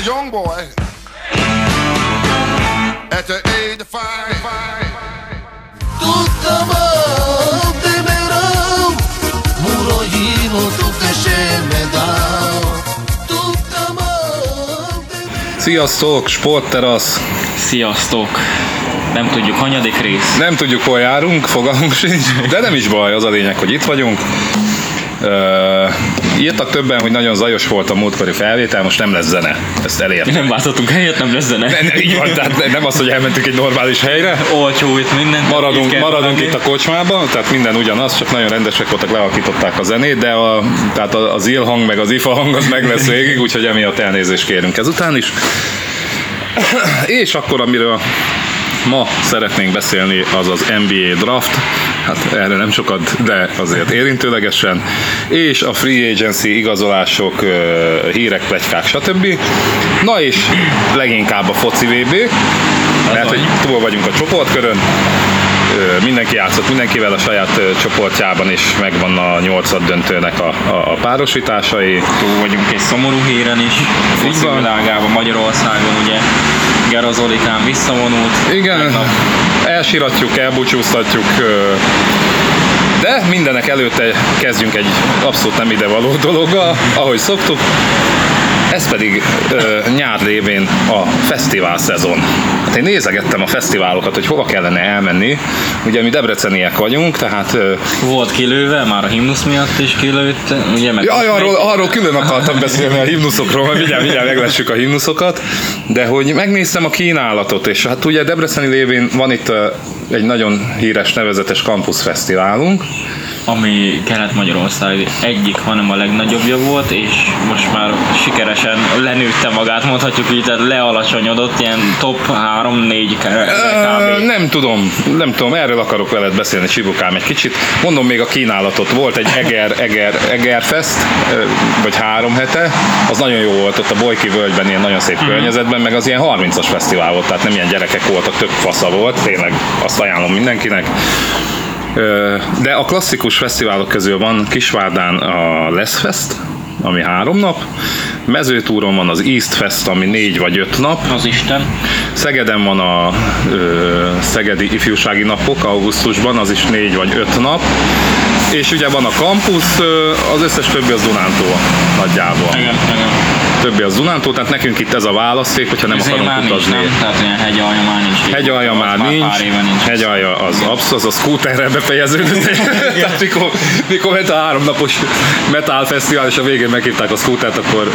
a young boy at the age of five. Tutta volte verão Muroino tu feceme dao Tutta volte Sziasztok, sportterasz! Sziasztok! Nem tudjuk, hanyadik rész. Nem tudjuk, hol járunk, fogalmunk sincs, de nem is baj, az a lényeg, hogy itt vagyunk. Írtak többen, hogy nagyon zajos volt a múltkori felvétel, most nem lesz zene. Ezt elértük. Nem váltottunk helyet, nem lesz zene. Ne, ne, így van, tehát nem az, hogy elmentünk egy normális helyre. Olcsó itt minden. Maradunk, kell maradunk itt a kocsmában, tehát minden ugyanaz, csak nagyon rendesek voltak, lealakították a zenét, de a, tehát az il hang meg az ifa hang az meg lesz végig, úgyhogy emiatt elnézést kérünk ezután is. És akkor, amiről ma szeretnénk beszélni, az az NBA draft, hát erre nem sokat, de azért érintőlegesen, és a free agency igazolások, hírek, plegykák, stb. Na és leginkább a foci VB, mert hogy túl vagyunk a csoportkörön, mindenki játszott mindenkivel a saját csoportjában, és megvan a nyolcad döntőnek a, a, a párosításai. Túl vagyunk egy szomorú híren is. Foci világában, Magyarországon ugye Gerazolikán visszavonult. Igen, Tegnap elsiratjuk, elbúcsúztatjuk, de mindenek előtte kezdjünk egy abszolút nem idevaló dologgal, ahogy szoktuk. Ez pedig ö, nyár révén a fesztivál szezon. Hát én nézegettem a fesztiválokat, hogy hova kellene elmenni. Ugye mi debreceniek vagyunk, tehát ö, Volt kilőve, már a himnusz miatt is kilőtt. Ugye, meg Jaj, arról, arról külön akartam beszélni a himnuszokról, mert mindjárt, mindjárt meglessük a himnuszokat, de hogy megnéztem a kínálatot, és hát ugye Debreceni lévén van itt ö, egy nagyon híres, nevezetes Campus Fesztiválunk, ami Kelet-Magyarország egyik, hanem a legnagyobbja volt, és most már sikeresen lenőtte magát, mondhatjuk így, tehát lealacsonyodott, ilyen top 3-4 Ö, kb. nem tudom, nem tudom, erről akarok veled beszélni, Csibukám egy kicsit. Mondom még a kínálatot, volt egy Eger, Eger, Egerfest, vagy három hete, az nagyon jó volt ott a Bojki völgyben, ilyen nagyon szép környezetben, meg az ilyen 30-as fesztivál volt, tehát nem ilyen gyerekek voltak, tök fasza volt, tényleg azt ajánlom mindenkinek. De a klasszikus fesztiválok közül van Kisvárdán a Les Fest, ami három nap, Mezőtúron van az East Fest, ami négy vagy öt nap, Az Isten. Szegeden van a ö, Szegedi Ifjúsági Napok augusztusban, az is négy vagy öt nap. És ugye van a kampusz, az összes többi az Dunántúl nagyjából. Igen, igen. Többi az Dunántúl, tehát nekünk itt ez a választék, hogyha nem már akarunk nincs, utazni. nem? Tehát ilyen hegyalja már nincs. Hegyalja már nincs, éve nincs. hegyalja az abszolút, az a scooterrel befejeződött. Tehát mikor, mikor ment a háromnapos metal fesztivál, és a végén meghívták a scootert, akkor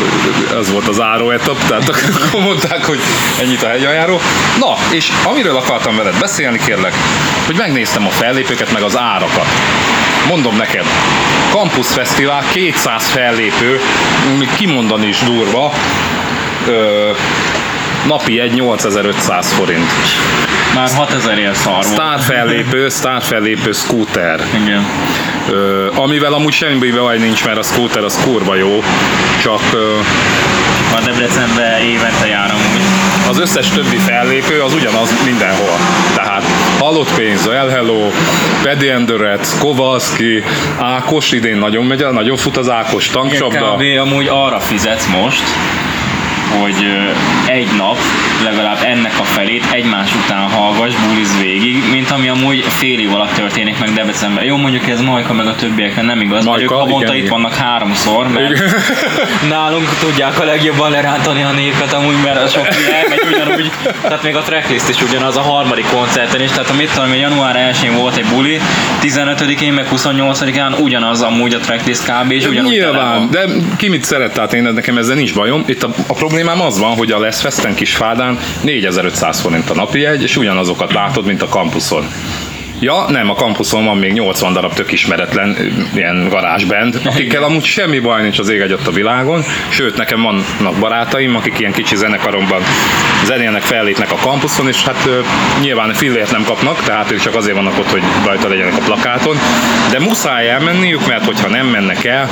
az volt az záró etap, tehát akkor mondták, hogy ennyit a hegyaljáról. Na, és amiről akartam veled beszélni, kérlek, hogy megnéztem a fellépőket, meg az árakat. Mondom neked, Campus Fesztivál 200 fellépő, kimondani is durva, ö, napi egy 8500 forint. Már 6000 ér szar. Sztár fellépő, sztár fellépő scooter. Igen. Ö, amivel amúgy semmi baj nincs, mert a scooter az kurva jó, csak ö, A Debrecenbe évente jár amúgy. Az összes többi fellépő az ugyanaz mindenhol. Tehát halott pénz, El Hello, Paddy Endurance, Kowalski, Ákos idén nagyon megy, nagyon fut az Ákos tankcsapda. Kb. amúgy arra fizetsz most, hogy egy nap legalább ennek a felét egymás után hallgass, buliz végig, mint ami amúgy fél év alatt történik meg Debrecenben. Jó, mondjuk ez Majka meg a többieknek nem igaz, mert ők Majka, havonta igen, itt igen. vannak háromszor, mert nálunk tudják a legjobban lerántani a népet amúgy, mert a sok elmegy ugyanúgy, tehát még a tracklist is ugyanaz a harmadik koncerten is, tehát amit tudom, január 1-én volt egy buli, 15-én meg 28-án ugyanaz amúgy a tracklist kb. és ugyanúgy Nyilván, de ki mit szeret, tehát én nekem ezzel nincs bajom. Itt a, a problémám az van, hogy a Les Festen Kisfádán 4500 forint a napi jegy, és ugyanazokat látod, mint a kampuszon. Ja, nem, a kampuszon van még 80 darab tök ismeretlen ilyen garázsband, akikkel amúgy semmi baj nincs az ég a világon, sőt, nekem vannak barátaim, akik ilyen kicsi zenekaromban zenélnek, fellépnek a kampuszon, és hát nyilván fillért nem kapnak, tehát ők csak azért vannak ott, hogy rajta legyenek a plakáton, de muszáj elmenniük, mert hogyha nem mennek el,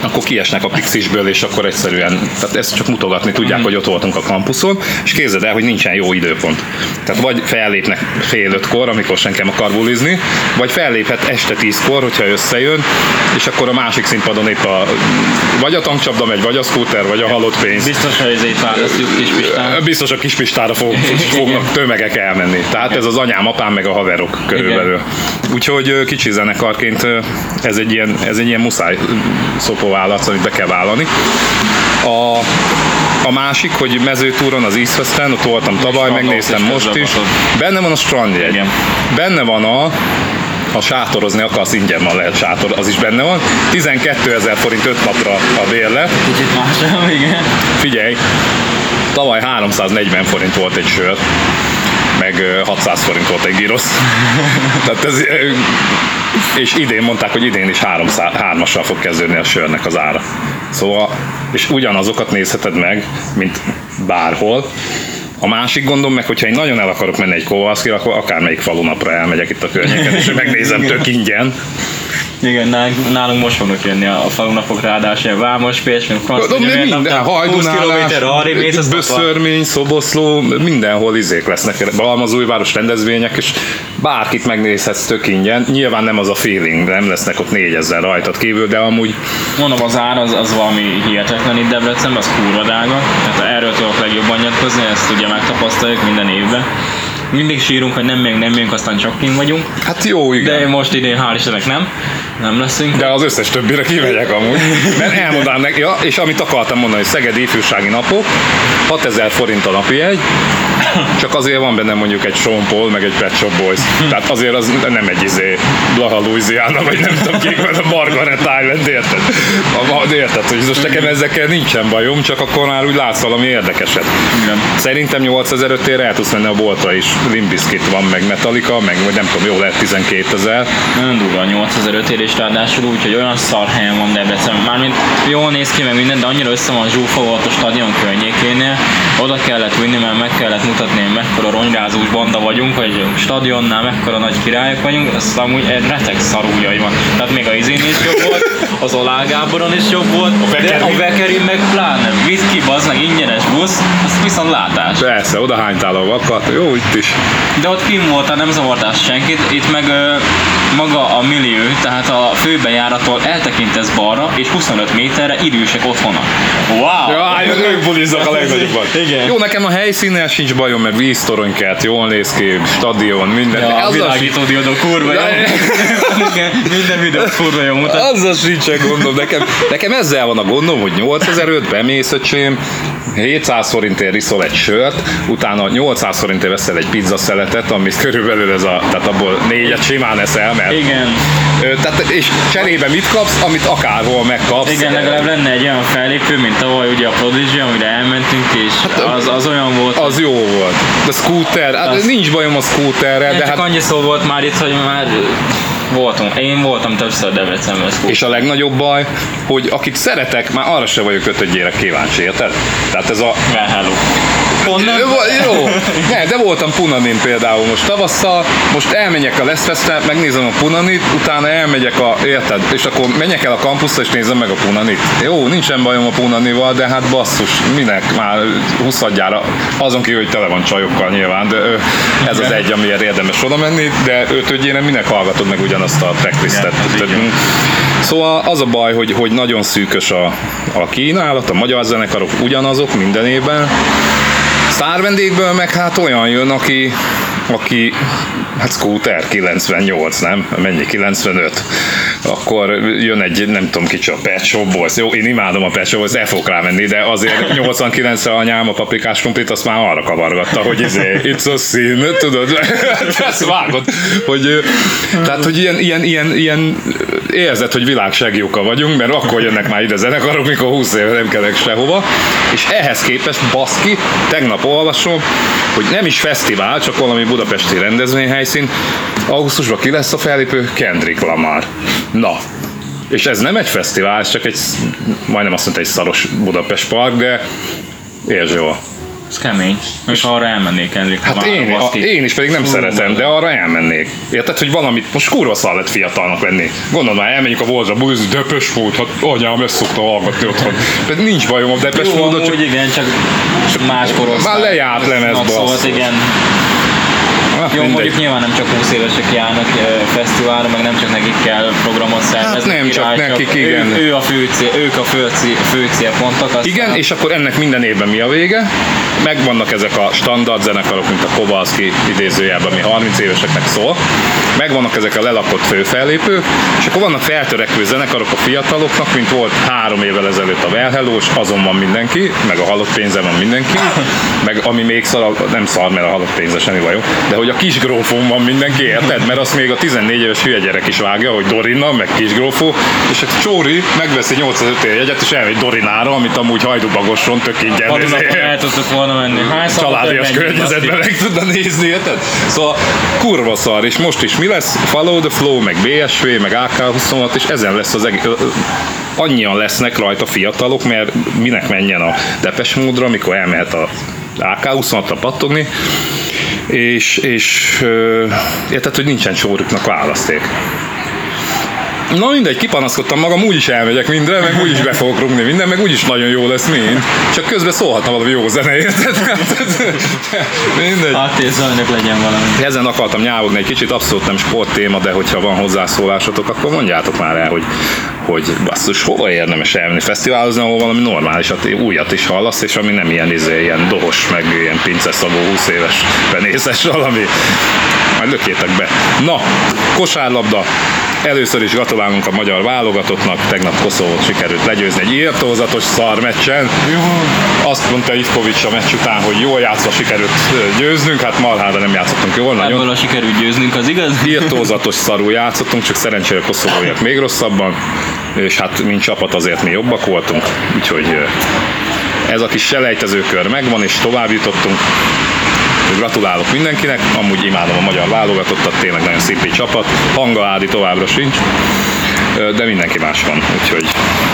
akkor kiesnek a pixisből, és akkor egyszerűen, tehát ezt csak mutogatni tudják, hogy ott voltunk a kampuszon, és képzeld el, hogy nincsen jó időpont. Tehát vagy fellépnek fél ötkor, amikor senki nem akar bulizni, vagy felléphet este tízkor, hogyha összejön, és akkor a másik színpadon épp a, vagy a tankcsapda megy, vagy a scooter, vagy a halott pénz. Biztos, hogy ezért választjuk Kispistán. Biztos a Kispistára fog, fognak tömegek elmenni. Tehát ez az anyám, apám, meg a haverok körülbelül. Úgyhogy ö, kicsi zenekarként ez egy ilyen, ez egy ilyen muszáj szopóvállalat, amit be kell vállalni. A, a másik, hogy mezőtúron az East West-en, ott voltam tavaly, megnéztem most is. Benne van a strandjegy. Igen. Benne van a ha sátorozni akarsz, ingyen van lehet sátor, az is benne van. 12 ezer forint 5 napra a bérlet. Kicsit más, igen. Figyelj, tavaly 340 forint volt egy sör, meg ö, 600 forint volt egy girosz. Tehát ez, és idén mondták, hogy idén is 300, 3-assal fog kezdődni a sörnek az ára. Szóval, és ugyanazokat nézheted meg, mint bárhol. A másik gondom meg, hogyha én nagyon el akarok menni egy Kovalszkira, akkor akármelyik falunapra elmegyek itt a környéken, és megnézem tök ingyen. Igen, nálunk, nálunk most fognak jönni a, a falunapok ráadásul. Vámos, Pécs, nem- 20 hajdunálás, km arra mész, Böszörmény, Szoboszló, mindenhol izék lesznek, Balmazújváros rendezvények, és bárkit megnézhetsz tök ingyen. Nyilván nem az a feeling, nem lesznek ott 4000 rajtad kívül, de amúgy Mondom, az ár az, az valami hihetetlen itt Debrecenben, az kurva drága. Tehát erről tudok legjobban nyilatkozni, ezt ugye megtapasztaljuk minden évben. Mindig sírunk, hogy nem megyünk, nem megyünk, aztán csak kint vagyunk. hát jó, igen. De most idén hál' Istennek nem. Nem leszünk. De az összes többire kimegyek amúgy. Mert elmondanám neki, ja, és amit akartam mondani, hogy Szeged ifjúsági napok, 6000 forint a napi egy, csak azért van benne mondjuk egy Sean Paul, meg egy Pet Shop Boys. Tehát azért az nem egy izé Blaha Louisiana, vagy nem tudom ki, vagy a Margaret Island, érted? Érted, hogy most nekem ezekkel nincsen bajom, csak akkor már úgy látsz valami érdekeset. Igen. Szerintem 8005 ér el tudsz menni a boltra is. Limp Bizkit van, meg Metallica, meg vagy nem tudom, jó lehet 12 ezer. Nagyon durva, 8005 ér és ráadásul úgy, hogy olyan szar helyen van Debrecen. Mármint jól néz ki meg minden, de annyira össze van zsúfolva ott a stadion környékénél. Oda kellett vinni, mert meg kellett mutatni, hogy mekkora ronyrázós banda vagyunk, hogy stadionnál mekkora nagy királyok vagyunk, azt amúgy egy retek szarújai van. Tehát még a izén is jobb volt, az Olá Gáboron is jobb volt, a de a Bekerin meg pláne. Vidd ki, bazd meg ingyenes busz, az viszont látás. Persze, oda hánytál a vakat, jó, itt is. De ott kim voltál, nem zavartál senkit, itt meg maga a millió, tehát a főbejárattól eltekintesz balra, és 25 méterre idősek otthona. Wow! Ja, ők buliznak a legnagyobban. Igen. Jó, nekem a helyszínnel sincs bajom, mert víztoronykert, jól néz ki, stadion, minden. Ja, a világító diódó kurva jó. Ja, Igen, minden videó kurva jó mutat. azzal sincsen gondom. Nekem, nekem ezzel van a gondom, hogy 8005 bemész, öcsém, 700 forintért iszol egy sört, utána 800 forintért veszel egy pizza szeletet, amit körülbelül ez a, tehát abból négyet simán eszel, mert Igen, tehát, és cserébe mit kapsz, amit akárhol megkapsz. igen, legalább lenne egy olyan fellépő, mint tavaly ugye a Prodigy, amire elmentünk, és az, az olyan volt, Hát, Az jó volt. De scooter, hát Az- nincs bajom a scooterrel, de csak hát annyi szó volt már itt, hogy már voltunk. Én voltam többször Debrecenben. És a legnagyobb baj, hogy akit szeretek, már arra se vagyok ötödjére kíváncsi, érted? Tehát ez a... Well, hello. Va- Jó, ne, de voltam Punanin például most tavasszal, most elmegyek a Leszfesztre, megnézem a Punanit, utána elmegyek a, érted? És akkor menjek el a kampuszra és nézem meg a Punanit. Jó, nincsen bajom a Punanival, de hát basszus, minek már 20 azon kívül, hogy tele van csajokkal nyilván, de ez az egy, amiért érdemes oda menni, de ötödjére minek hallgatod meg ugyanazt a tracklistet? Van. Szóval az a baj, hogy, hogy nagyon szűkös a, a kínálat, a magyar zenekarok ugyanazok minden évben. Sztár vendégből meg hát olyan jön, aki, aki hát Scooter 98, nem? Mennyi? 95. Akkor jön egy, nem tudom kicsi a Pet Shop Boys. Jó, én imádom a Pet Shop Boys, el fogok rámenni, de azért 89-re anyám a paprikás krumplit, azt már arra kavargatta, hogy izé, it's a sin, tudod? Ezt vágod, hogy, tehát, hogy ilyen, ilyen, ilyen, ilyen érzed, hogy világ segjuka vagyunk, mert akkor jönnek már ide zenekarok, mikor 20 éve nem kelek sehova, és ehhez képest baszki, tegnap olvasom, hogy nem is fesztivál, csak valami budapesti rendezvényhelyszín, augusztusban ki lesz a fellépő Kendrick Lamar. Na, és ez nem egy fesztivál, ez csak egy, majdnem azt mondta, egy szaros Budapest park, de értsd jól. Ez kemény. És arra elmennék Enrik Hát én, a, én is pedig nem szeretem, de arra elmennék. Érted, hogy valamit, most kurva szar lett fiatalnak lenni. Gondolod már, elmenjük a Voltra, bulizni, Depes volt, hát anyám ezt szokta hallgatni otthon. De nincs bajom a Depes Jó, módot, csak igen, csak más korosztály. Már lejárt lemez, Szóval igen. Jó, mindegy. mondjuk nyilván nem csak 20 évesek járnak ö, fesztiválra, meg nem csak nekik kell programot szervezni. Hát nem csak király, nekik, igen. Ő, ő a fő cél, ők a fő, cél, fő célpontok. Aztán Igen, és akkor ennek minden évben mi a vége? Megvannak ezek a standard zenekarok, mint a Kowalski idézőjelben, ami 30 éveseknek szól. Megvannak ezek a lelakott főfellépők, és akkor vannak feltörekvő zenekarok a fiataloknak, mint volt három évvel ezelőtt a és azon van mindenki, meg a halott pénzen van mindenki, meg ami még szar, nem szar, mert a halott pénze semmi de hogy a kis grófon van mindenki, érted? Mert azt még a 14 éves hülye gyerek is vágja, hogy Dorina, meg kis grófó, és a Csóri megveszi 805 jegyet, és elmegy Dorinára, amit amúgy hajdubagosson tök ingyen. El volna menni. Hány családias környezetben meg tudna nézni, érted? Szóval kurva szar, és most is mi lesz? Follow the Flow, meg BSV, meg AK26, és ezen lesz az egész annyian lesznek rajta fiatalok, mert minek menjen a Depes módra, amikor elmehet a AK26-ra pattogni, és, és érted, hogy nincsen csóruknak választék. Na mindegy, kipanaszkodtam magam, úgyis elmegyek mindre, meg úgyis be fogok rúgni minden, meg úgyis nagyon jó lesz mind. Csak közben szólhatna valami jó zene, érted? mindegy. Hát és zajnak legyen valami. Ezen akartam nyávogni egy kicsit, abszolút nem sport téma, de hogyha van hozzászólásotok, akkor mondjátok már el, hogy, hogy basszus, hova érdemes elmenni fesztiválozni, ahol valami normálisat, újat is hallasz, és ami nem ilyen, izé, ilyen dohos, meg ilyen pinceszagú 20 éves penészes valami. Majd lökjétek be. Na, kosárlabda. Először is gratulálunk a magyar válogatottnak, tegnap Koszovót sikerült legyőzni egy írtózatos szar meccsen. Azt mondta Ivkovics a meccs után, hogy jól játszva sikerült győznünk, hát marhára nem játszottunk jól, nagyon Ebből a sikerült győznünk, az igaz? írtózatos szarul játszottunk, csak szerencsére koszovóiak még rosszabban, és hát mint csapat azért mi jobbak voltunk, úgyhogy ez a kis selejtezőkör megvan, és tovább jutottunk. Gratulálok mindenkinek, amúgy imádom a magyar válogatottat, tényleg nagyon szép csapat. Hanga Ádi továbbra sincs, de mindenki más van, úgyhogy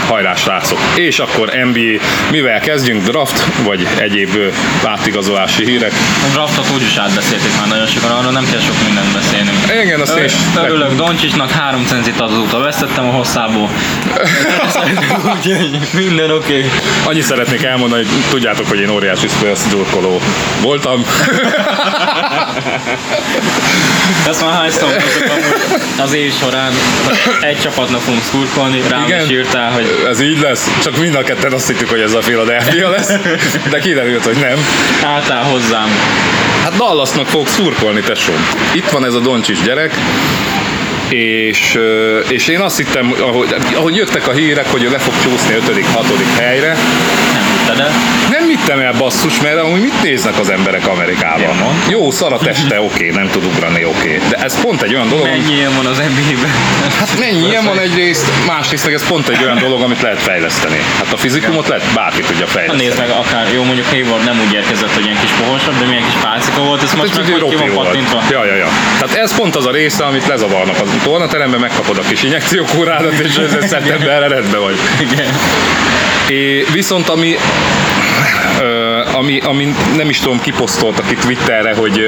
hajrá srácok. És akkor NBA, mivel kezdjünk, draft, vagy egyéb ö, átigazolási hírek? A draftot úgyis átbeszélték már nagyon sokan, arról nem kell sok mindent beszélnünk. Igen, azt én is Örülök Doncsicsnak, három centit azóta vesztettem a hosszából. Minden oké. Okay. Annyit szeretnék elmondani, hogy tudjátok, hogy én óriási Spurs drukkoló voltam. Ezt már hányszor az év során, egy csapatnak fogunk szurkolni, rám Igen. is írtál, hogy Ez így lesz, csak mind a ketten azt hittük, hogy ez a Philadelphia lesz, de kiderült, hogy nem. álltál hozzám. Hát Dallasnak fogok szurkolni, tesóm. Itt van ez a Doncsis gyerek, és, és én azt hittem, ahogy, ahogy jöttek a hírek, hogy ő le fog csúszni 5.-6. helyre, Nem hitted el? nem vittem el basszus, mert amúgy mit néznek az emberek Amerikában? Van. Jó, szar a teste, oké, nem tud ugrani, oké. De ez pont egy olyan dolog, Mennyi ilyen van az NBA-ben? Hát mennyi ilyen van egyrészt, másrészt ez pont egy olyan dolog, amit lehet fejleszteni. Hát a fizikumot lehet bárki tudja Hát fejleszteni. nézd meg, akár, jó mondjuk Hayward nem úgy érkezett, hogy ilyen kis pohosabb, de milyen kis pálcika volt, ez most Ez meg hogy ki van pattintva. Ja, ja, ja. Tehát ez pont az a része, amit lezavarnak. Az tornateremben megkapod a kis injekciókúrádat, és ez szeptemberre rendben vagy. Igen. É, viszont ami, ami, ami nem is tudom, kiposztoltak itt Twitterre, hogy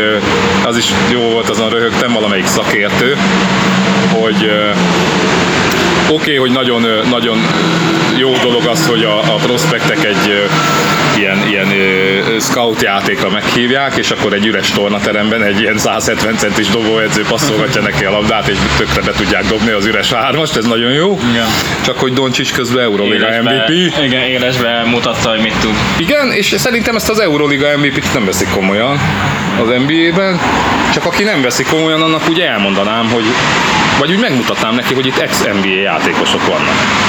az is jó volt, azon röhögtem valamelyik szakértő, hogy oké, okay, hogy nagyon, nagyon jó dolog az, hogy a, a prospektek egy ilyen, ilyen ö, scout játékra meghívják, és akkor egy üres tornateremben egy ilyen 170 centis dobóedző passzolgatja neki a labdát, és tökre be tudják dobni az üres hármast, ez nagyon jó. Igen. Csak hogy Doncsics közben Euroliga Élesbe, MVP. igen, élesbe mutatta, hogy mit tud. Igen, és szerintem ezt az Euroliga MVP-t nem veszik komolyan az NBA-ben, csak aki nem veszi komolyan, annak úgy elmondanám, hogy vagy úgy megmutatnám neki, hogy itt ex-NBA játékosok vannak.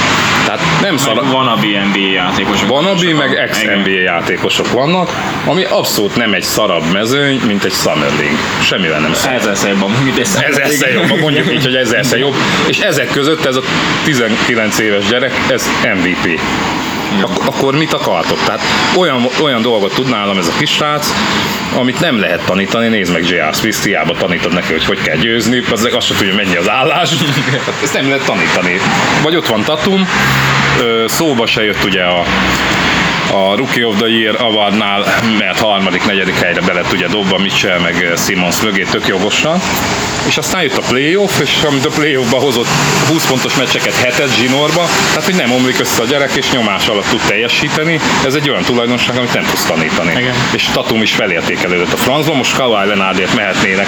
Tehát nem szar... Van a NBA játékosok. Van abi, Sokan. meg ex-NBA játékosok vannak, ami abszolút nem egy szarabb mezőny, mint egy Summer League. Semmivel nem szar. Ezerszer jobban, mint egy Ezerszer jobb, mondjuk így, hogy ezerszer jobb. És ezek között ez a 19 éves gyerek, ez MVP. Ak- akkor mit akartok? Tehát olyan, olyan dolgot tud nálam ez a kisrác, amit nem lehet tanítani, nézd meg J.R. Smith, hiába tanítod neki, hogy hogy kell győzni, az azt sem tudja, mennyi az állás. Ezt nem lehet tanítani. Vagy ott van Tatum, szóba se jött ugye a a Rookie of the Year Awardnál, mert harmadik, negyedik helyre be lett ugye dobva Mitchell meg Simmons mögé tök jogosan. És aztán jött a playoff, és amit a playoffba hozott 20 pontos meccseket hetet zsinórba, tehát hogy nem omlik össze a gyerek, és nyomás alatt tud teljesíteni. Ez egy olyan tulajdonság, amit nem tudsz tanítani. Igen. És Tatum is felértékelődött a francba, most Kawhi Leonardért mehetnének.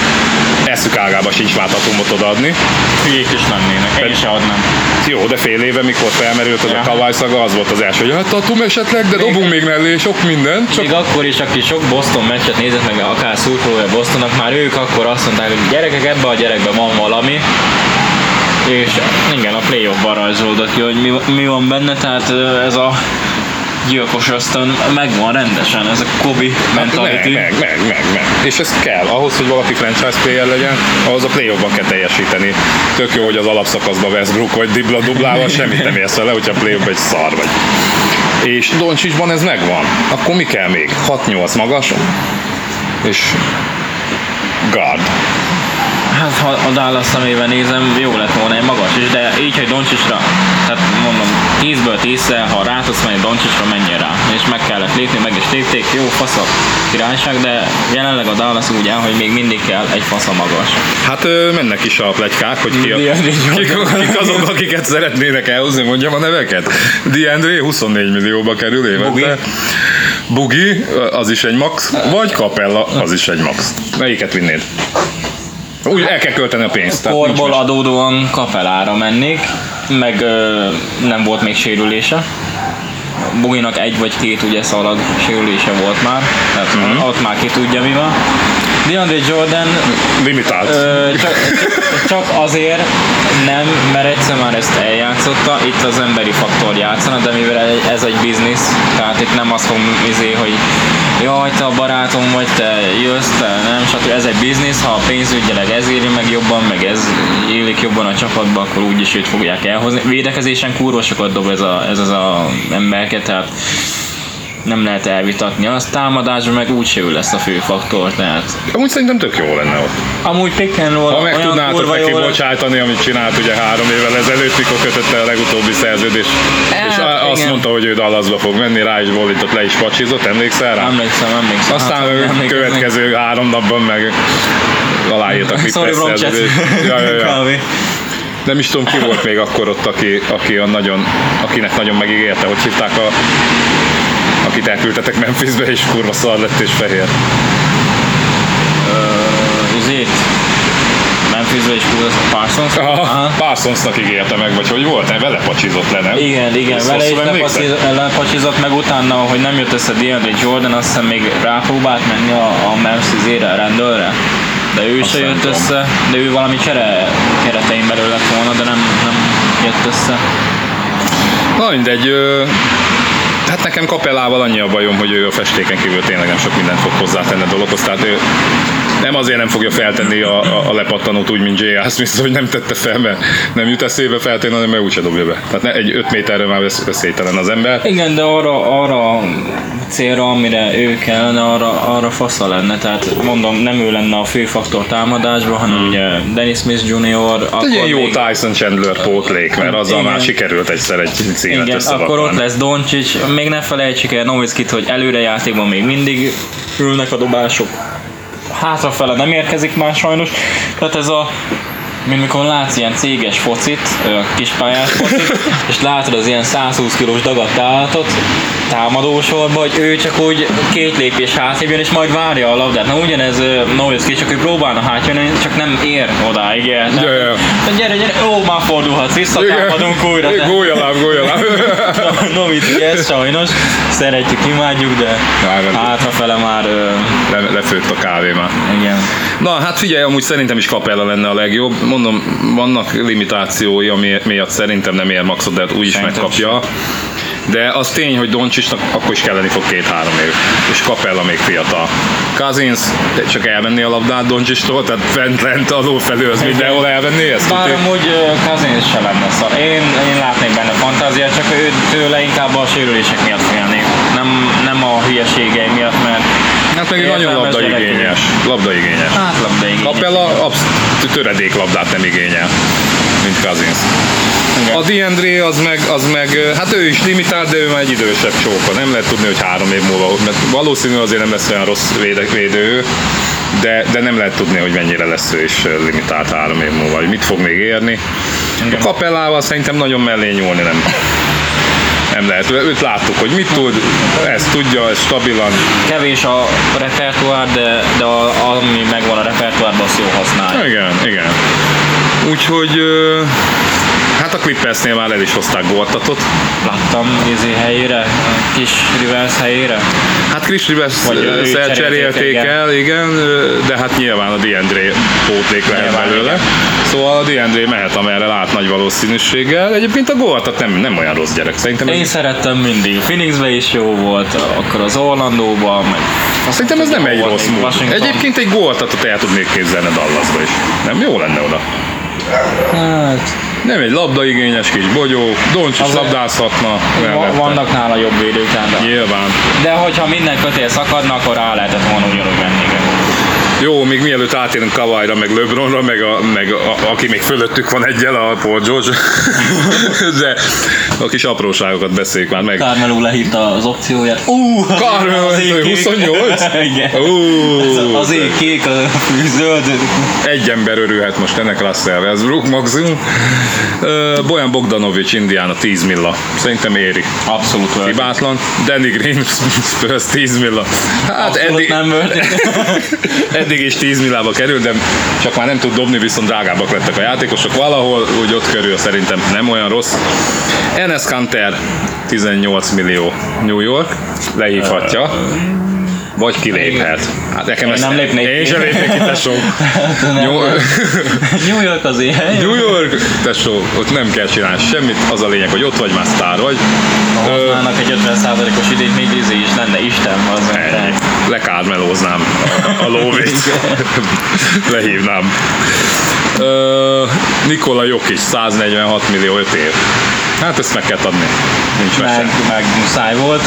Eszük ágába sincs már Tatumot odaadni. Hülyék is lennének, én se adnám. Jó, de fél éve, mikor felmerült az Ja. a Kawhi szaga, az volt az első, hogy hát Tatum esetleg, de dobunk még mellé sok mindent. Csak Még akkor is, aki sok Boston meccset nézett meg, akár szurkolója Bostonnak, már ők akkor azt mondták, hogy gyerekek, ebbe a gyerekben van valami. És igen, a playoffban rajzolódott ki, hogy mi, mi van benne, tehát ez a gyilkos ösztön megvan rendesen, ez a Kobe mentality. meg, meg, meg, meg, meg. És ez kell. Ahhoz, hogy valaki franchise player legyen, ahhoz a playoffban kell teljesíteni. Tök jó, hogy az alapszakaszban Westbrook vagy dibla dublával semmit nem érsz vele, hogyha a playoffban egy szar vagy. És Doncsicsban ez megvan. Akkor mi kell még? 6-8 magas, és guard. Hát ha a Dallas szemével nézem, jó lett volna egy magas is, de így, hogy Doncsicsra, tehát mondom, 10-ből 10 ha rá tudsz menni Doncsicsra, menjél rá. És meg kellett lépni, meg is lépték, jó fasz a királyság, de jelenleg a Dallas úgy áll, hogy még mindig kell egy fasz a magas. Hát ö, mennek is a plegykák, hogy ki, a, kik, kik azok, akiket szeretnének elhozni, mondjam a neveket. DeAndre 24 millióba kerül évente. Bugi. Bugi, az is egy max, vagy Capella, az is egy max. Melyiket vinnéd? Úgy el kell költeni a pénzt. nincs Korból adódóan kapelára mennék, meg ö, nem volt még sérülése. Buginak egy vagy két ugye szalag sérülése volt már, tehát Mhm. mm-hmm. ott már ki tudja mi van. DeAndre Jordan Limitált. Ö, csak, csak azért nem, mert egyszer már ezt eljátszotta, itt az emberi faktor játszana, de mivel ez egy biznisz, tehát itt nem azt fogom izé, hogy jaj, te a barátom vagy, te jössz, te nem, stb. Ez egy biznisz, ha pénzügyileg ez éri meg jobban, meg ez élik jobban a csapatba, akkor úgyis őt fogják elhozni. Védekezésen kurva sokat dob ez, a, ez az a emberke, tehát nem lehet elvitatni azt, támadásban meg úgyse ő lesz a fő faktor, tehát Amúgy szerintem tök jó lenne ott. amúgy pick and roll Ha meg olyan tudnátok neki jó lett- bocsájtani, amit csinált ugye három évvel ezelőtt, mikor kötötte a legutóbbi szerződést, és Hát, azt igen. mondta, hogy ő Dallasba fog menni, rá is bolított, le is pacsizott, emlékszel rá? Emlékszem, emlékszem. Aztán Hát, a emlékszem. következő három napban meg aláírt a Sorry, szerződést. Ja, ja. Nem is tudom, ki volt még akkor ott, aki, aki a nagyon, akinek nagyon megígérte, hogy hívták a akit elküldtetek Memphisbe, és kurva szar lett és fehér. Izét. Memphisbe is kurva Parsons. Aha, Parsonsnak ígérte meg, vagy hogy volt? Vele pacsizott le, nem? Igen, igen, Ezt vele is lepacsizott, meg utána, hogy nem jött össze DeAndre Jordan, azt hiszem még rápróbált menni a, a Memphis izére, a rendőrre. De ő se jött tudom. össze, de ő valami csere keretein belül lett volna, de nem, nem jött össze. Na mindegy, hát nekem kapellával annyi a bajom, hogy ő a festéken kívül tényleg nem sok mindent fog hozzátenni a dologhoz, tehát ő nem azért nem fogja feltenni a, a, a lepattanót úgy, mint J.R. Smith, hogy nem tette fel, mert nem jut eszébe feltenni, hanem mert úgyse dobja be. Tehát ne, egy 5 méterre már vesz- veszélytelen az ember. Igen, de arra, arra célra, amire ő kellene, arra, arra fasza lenne. Tehát mondom, nem ő lenne a fő faktor támadásban, hanem ugye Dennis Smith Jr. Egy ilyen jó még- Tyson Chandler pótlék, mert azzal Igen. már sikerült egyszer egy címet igen, akkor ott lesz Doncsics. Még ne felejtsük el Nowitzkit, hogy előre játékban még mindig ülnek a dobások. Hátrafele nem érkezik már sajnos. Tehát ez a mint mikor látsz ilyen céges focit, kispályás focit, és látod az ilyen 120 kilós dagadt állatot támadósorba, hogy ő csak úgy két lépés hátrébb jön, és majd várja a labdát. Na ugyanez Nowitzki, csak ő próbálna hátjönni, csak nem ér odáig ja. tehát Gyere, gyere, ó, már fordulhatsz vissza, támadunk újra. Gólyaláb, gólyaláb. Novici, ez sajnos. Szeretjük, imádjuk, de hátrafele már, Le, lefőtt a kávé már. igen. Na, hát figyelj, amúgy szerintem is Capella lenne a legjobb. Mondom, vannak limitációi, ami miatt szerintem nem ér maxot, de úgyis megkapja. De az tény, hogy Doncsicsnak akkor is kelleni fog két-három év. És Capella még fiatal. Cousins csak elvenni a labdát Doncsistól, tehát fent lent alul felül, az mindenhol elvenni ezt? Bár amúgy Cousins se lenne szar. Én, én látnék benne fantáziát, csak ő tőle inkább a sérülések miatt félnék. Nem, nem a hülyeségei miatt, mert Hát meg nagyon labdaigényes. Labdaigényes. hát labdaig. Capella absz- töredék labdát nem igényel, mint Cousins. A Diandré az meg, az meg, hát ő is limitált, de ő már egy idősebb csóka. Nem lehet tudni, hogy három év múlva, mert valószínű azért nem lesz olyan rossz véde, védő, de, de nem lehet tudni, hogy mennyire lesz ő is limitált három év múlva, hogy mit fog még érni. A kapellával szerintem nagyon mellé nyúlni nem. Nem lehet. Őt láttuk, hogy mit tud, ezt tudja, ez stabilan. Kevés a repertoár, de, de a, ami megvan a repertoárban, azt jól használja. Igen, igen. Úgyhogy hát a Clippersnél már el is hozták Gortatot. Láttam izé helyére, kis Rivers helyére. Hát Chris Rivers cserélték igen. el, igen, de hát nyilván a Diandré pótlék lehet Nyilván, belőle. igen. Szóval a Diandré mehet, amerre lát nagy valószínűséggel. Egyébként a Gortat nem, nem olyan rossz gyerek, szerintem. Én Ez, szerettem mindig. Phoenixbe is jó volt, akkor az Orlandóban, meg szerintem ez nem egy rossz mód. Washington. Egyébként egy Gortatot el tudnék képzelni Dallasba is. Nem jó lenne oda. Hát, Nem egy labdaigényes kis bogyó, Doncsics Az- labdázhatna. mellette. va- vannak nála jobb védők, de, Nyilván. de hogyha minden kötél szakadna, akkor rá lehetett volna ugyanúgy menni. Jó, még mielőtt átérünk Kawajra, meg LeBronra, meg, a, meg a, aki még fölöttük van egyel, a Paul George. De a kis apróságokat beszéljük már meg. Carmelo lehívta az opcióját. Uh, Carmelo, az ég kék. 28? Igen. Ú, Az ég kék, a zöld. egy ember örülhet most ennek Russell Westbrook maximum. Bojan Bogdanovics, Indiana 10 milla. Szerintem éri. Abszolút it. Hibátlan. Danny Green, Spurs 10 milla. Hát Abszolút eddig, nem it. Eddig is 10 millába került, de csak már nem tud dobni, viszont drágábbak lettek a játékosok. Valahol úgy ott körül szerintem nem olyan rossz. Enes Kanter 18 millió New York, lehívhatja. Vagy kiléphet. Hát nekem Én ezt nem lépnék Én sem lépnék ki, tesó. New, New York az ilyen. New York, tesó, ott nem kell csinálni semmit, az a lényeg, hogy ott vagy, már sztár vagy. Ha hoznának egy 50%-os idét, még izé is lenne Isten, az. Lekármelóznám a, a lóvét. Lehívnám. Nikola Jokic 146 millió 5 év. Hát ezt meg kell adni. Nincs meg, mese. meg muszáj volt.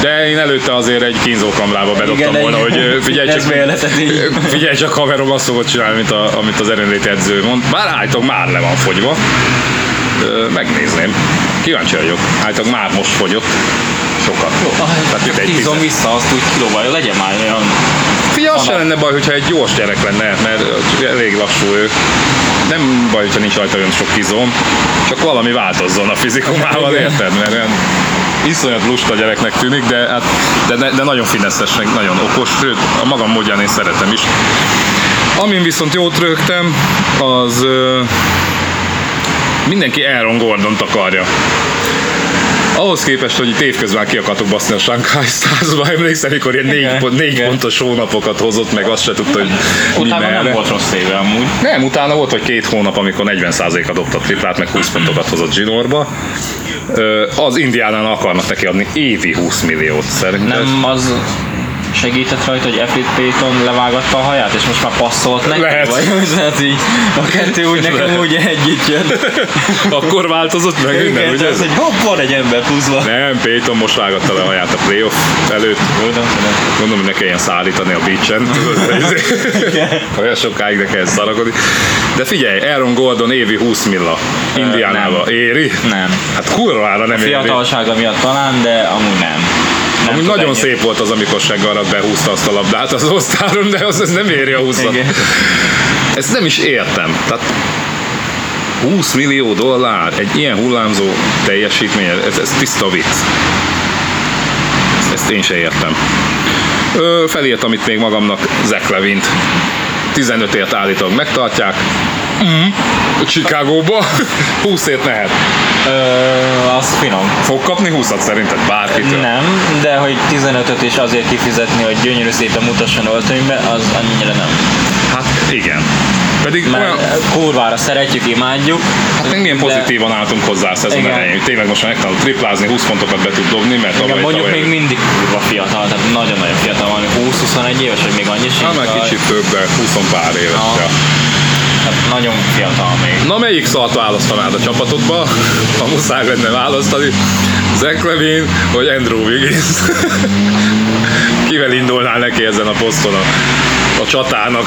De én előtte azért egy kínzókamrába bedobtam Igen, volna, egy- hogy figyelj csak, figyelj csak haverom azt szokott csinálni, mint, a, amit az erőnléti edző mond. Bár állítok, már le van fogyva. Megnézném. Kíváncsi vagyok. Állítok, már most fogyott. Sokat. Tehát mint egy Hízom tízes. vissza azt úgy kilóval, legyen már olyan Figyelj, az se lenne baj, hogyha egy gyors gyerek lenne, mert elég lassú ő. Nem baj, hogyha nincs rajta olyan sok izom, csak valami változzon a fizikumával, érted? Mert olyan iszonyat lusta gyereknek tűnik, de, hát, de, de, nagyon fineszes, meg nagyon okos, sőt, a magam módján én szeretem is. Amin viszont jót rögtem, az mindenki Aaron Gordont akarja. Ahhoz képest, hogy itt évközben ki akartok baszni a Shanghai Stars-ba, emlékszem, mikor ilyen négy, Igen, pont, négy igen. pontos hónapokat hozott, meg azt se tudta, hogy mi Utána merre. nem volt rossz éve amúgy. Nem, utána volt, hogy két hónap, amikor 40%-a dobta triplát, meg 20 pontokat hozott zsinórba. Ö, Az Indiánán akarnak neki adni évi 20 milliót szerintem. Nem az segített rajta, hogy Efrit Payton levágatta a haját, és most már passzolt neki? Lehet. Vagy tehát így a kettő úgy nekem Lehet. úgy együtt jön. Akkor változott meg minden, Igen, ugye? az, hogy hopp, van egy ember pluszban. Nem, Payton most vágatta le a haját a playoff előtt. Tudom. Gondolom, hogy ne kelljen szállítani a beachen. Olyan sokáig ne kell szarakodni. De figyelj, Aaron Gordon évi 20 milla. Indiánába. Éri? Nem. Hát kurvára nem éri. Fiatalsága miatt talán, de amúgy nem. Nem Amúgy nagyon ennyit. szép volt az, amikor Seggarat behúzta azt a labdát az osztáron, de az, az nem éri a 20 Igen. Ezt nem is értem. Tehát 20 millió dollár egy ilyen hullámzó teljesítmény, ez, ez tiszta vicc. Ezt, ezt én se értem. Ö, felírtam itt még magamnak Zach Levint. 15 ért állítólag megtartják. Mm. Chicagóba 20 ért lehet. Ö, az finom. Fog kapni 20-at szerinted bárkitől? Nem, de hogy 15-öt is azért kifizetni, hogy gyönyörű szépen mutasson öltönybe, az annyira nem. Hát igen. Pedig Mert olyan, kurvára szeretjük, imádjuk. hát még milyen de- pozitívan álltunk hozzá a szezon Igen. elején. Tényleg most már megtanult triplázni, 20 pontokat be tud dobni, mert Igen, mondjuk tavaly- még mindig kurva fiatal, tehát nagyon-nagyon fiatal van, 20-21 éves, vagy még annyi sincs. Hát már de- kicsit többen, 20 pár éves. Ja. Tehát nagyon fiatal még. Na melyik szart választanád a csapatodba, ha muszáj lenne választani? Zach Levin vagy Andrew Wiggins? Kivel indulnál neki ezen a poszton a, a csatának?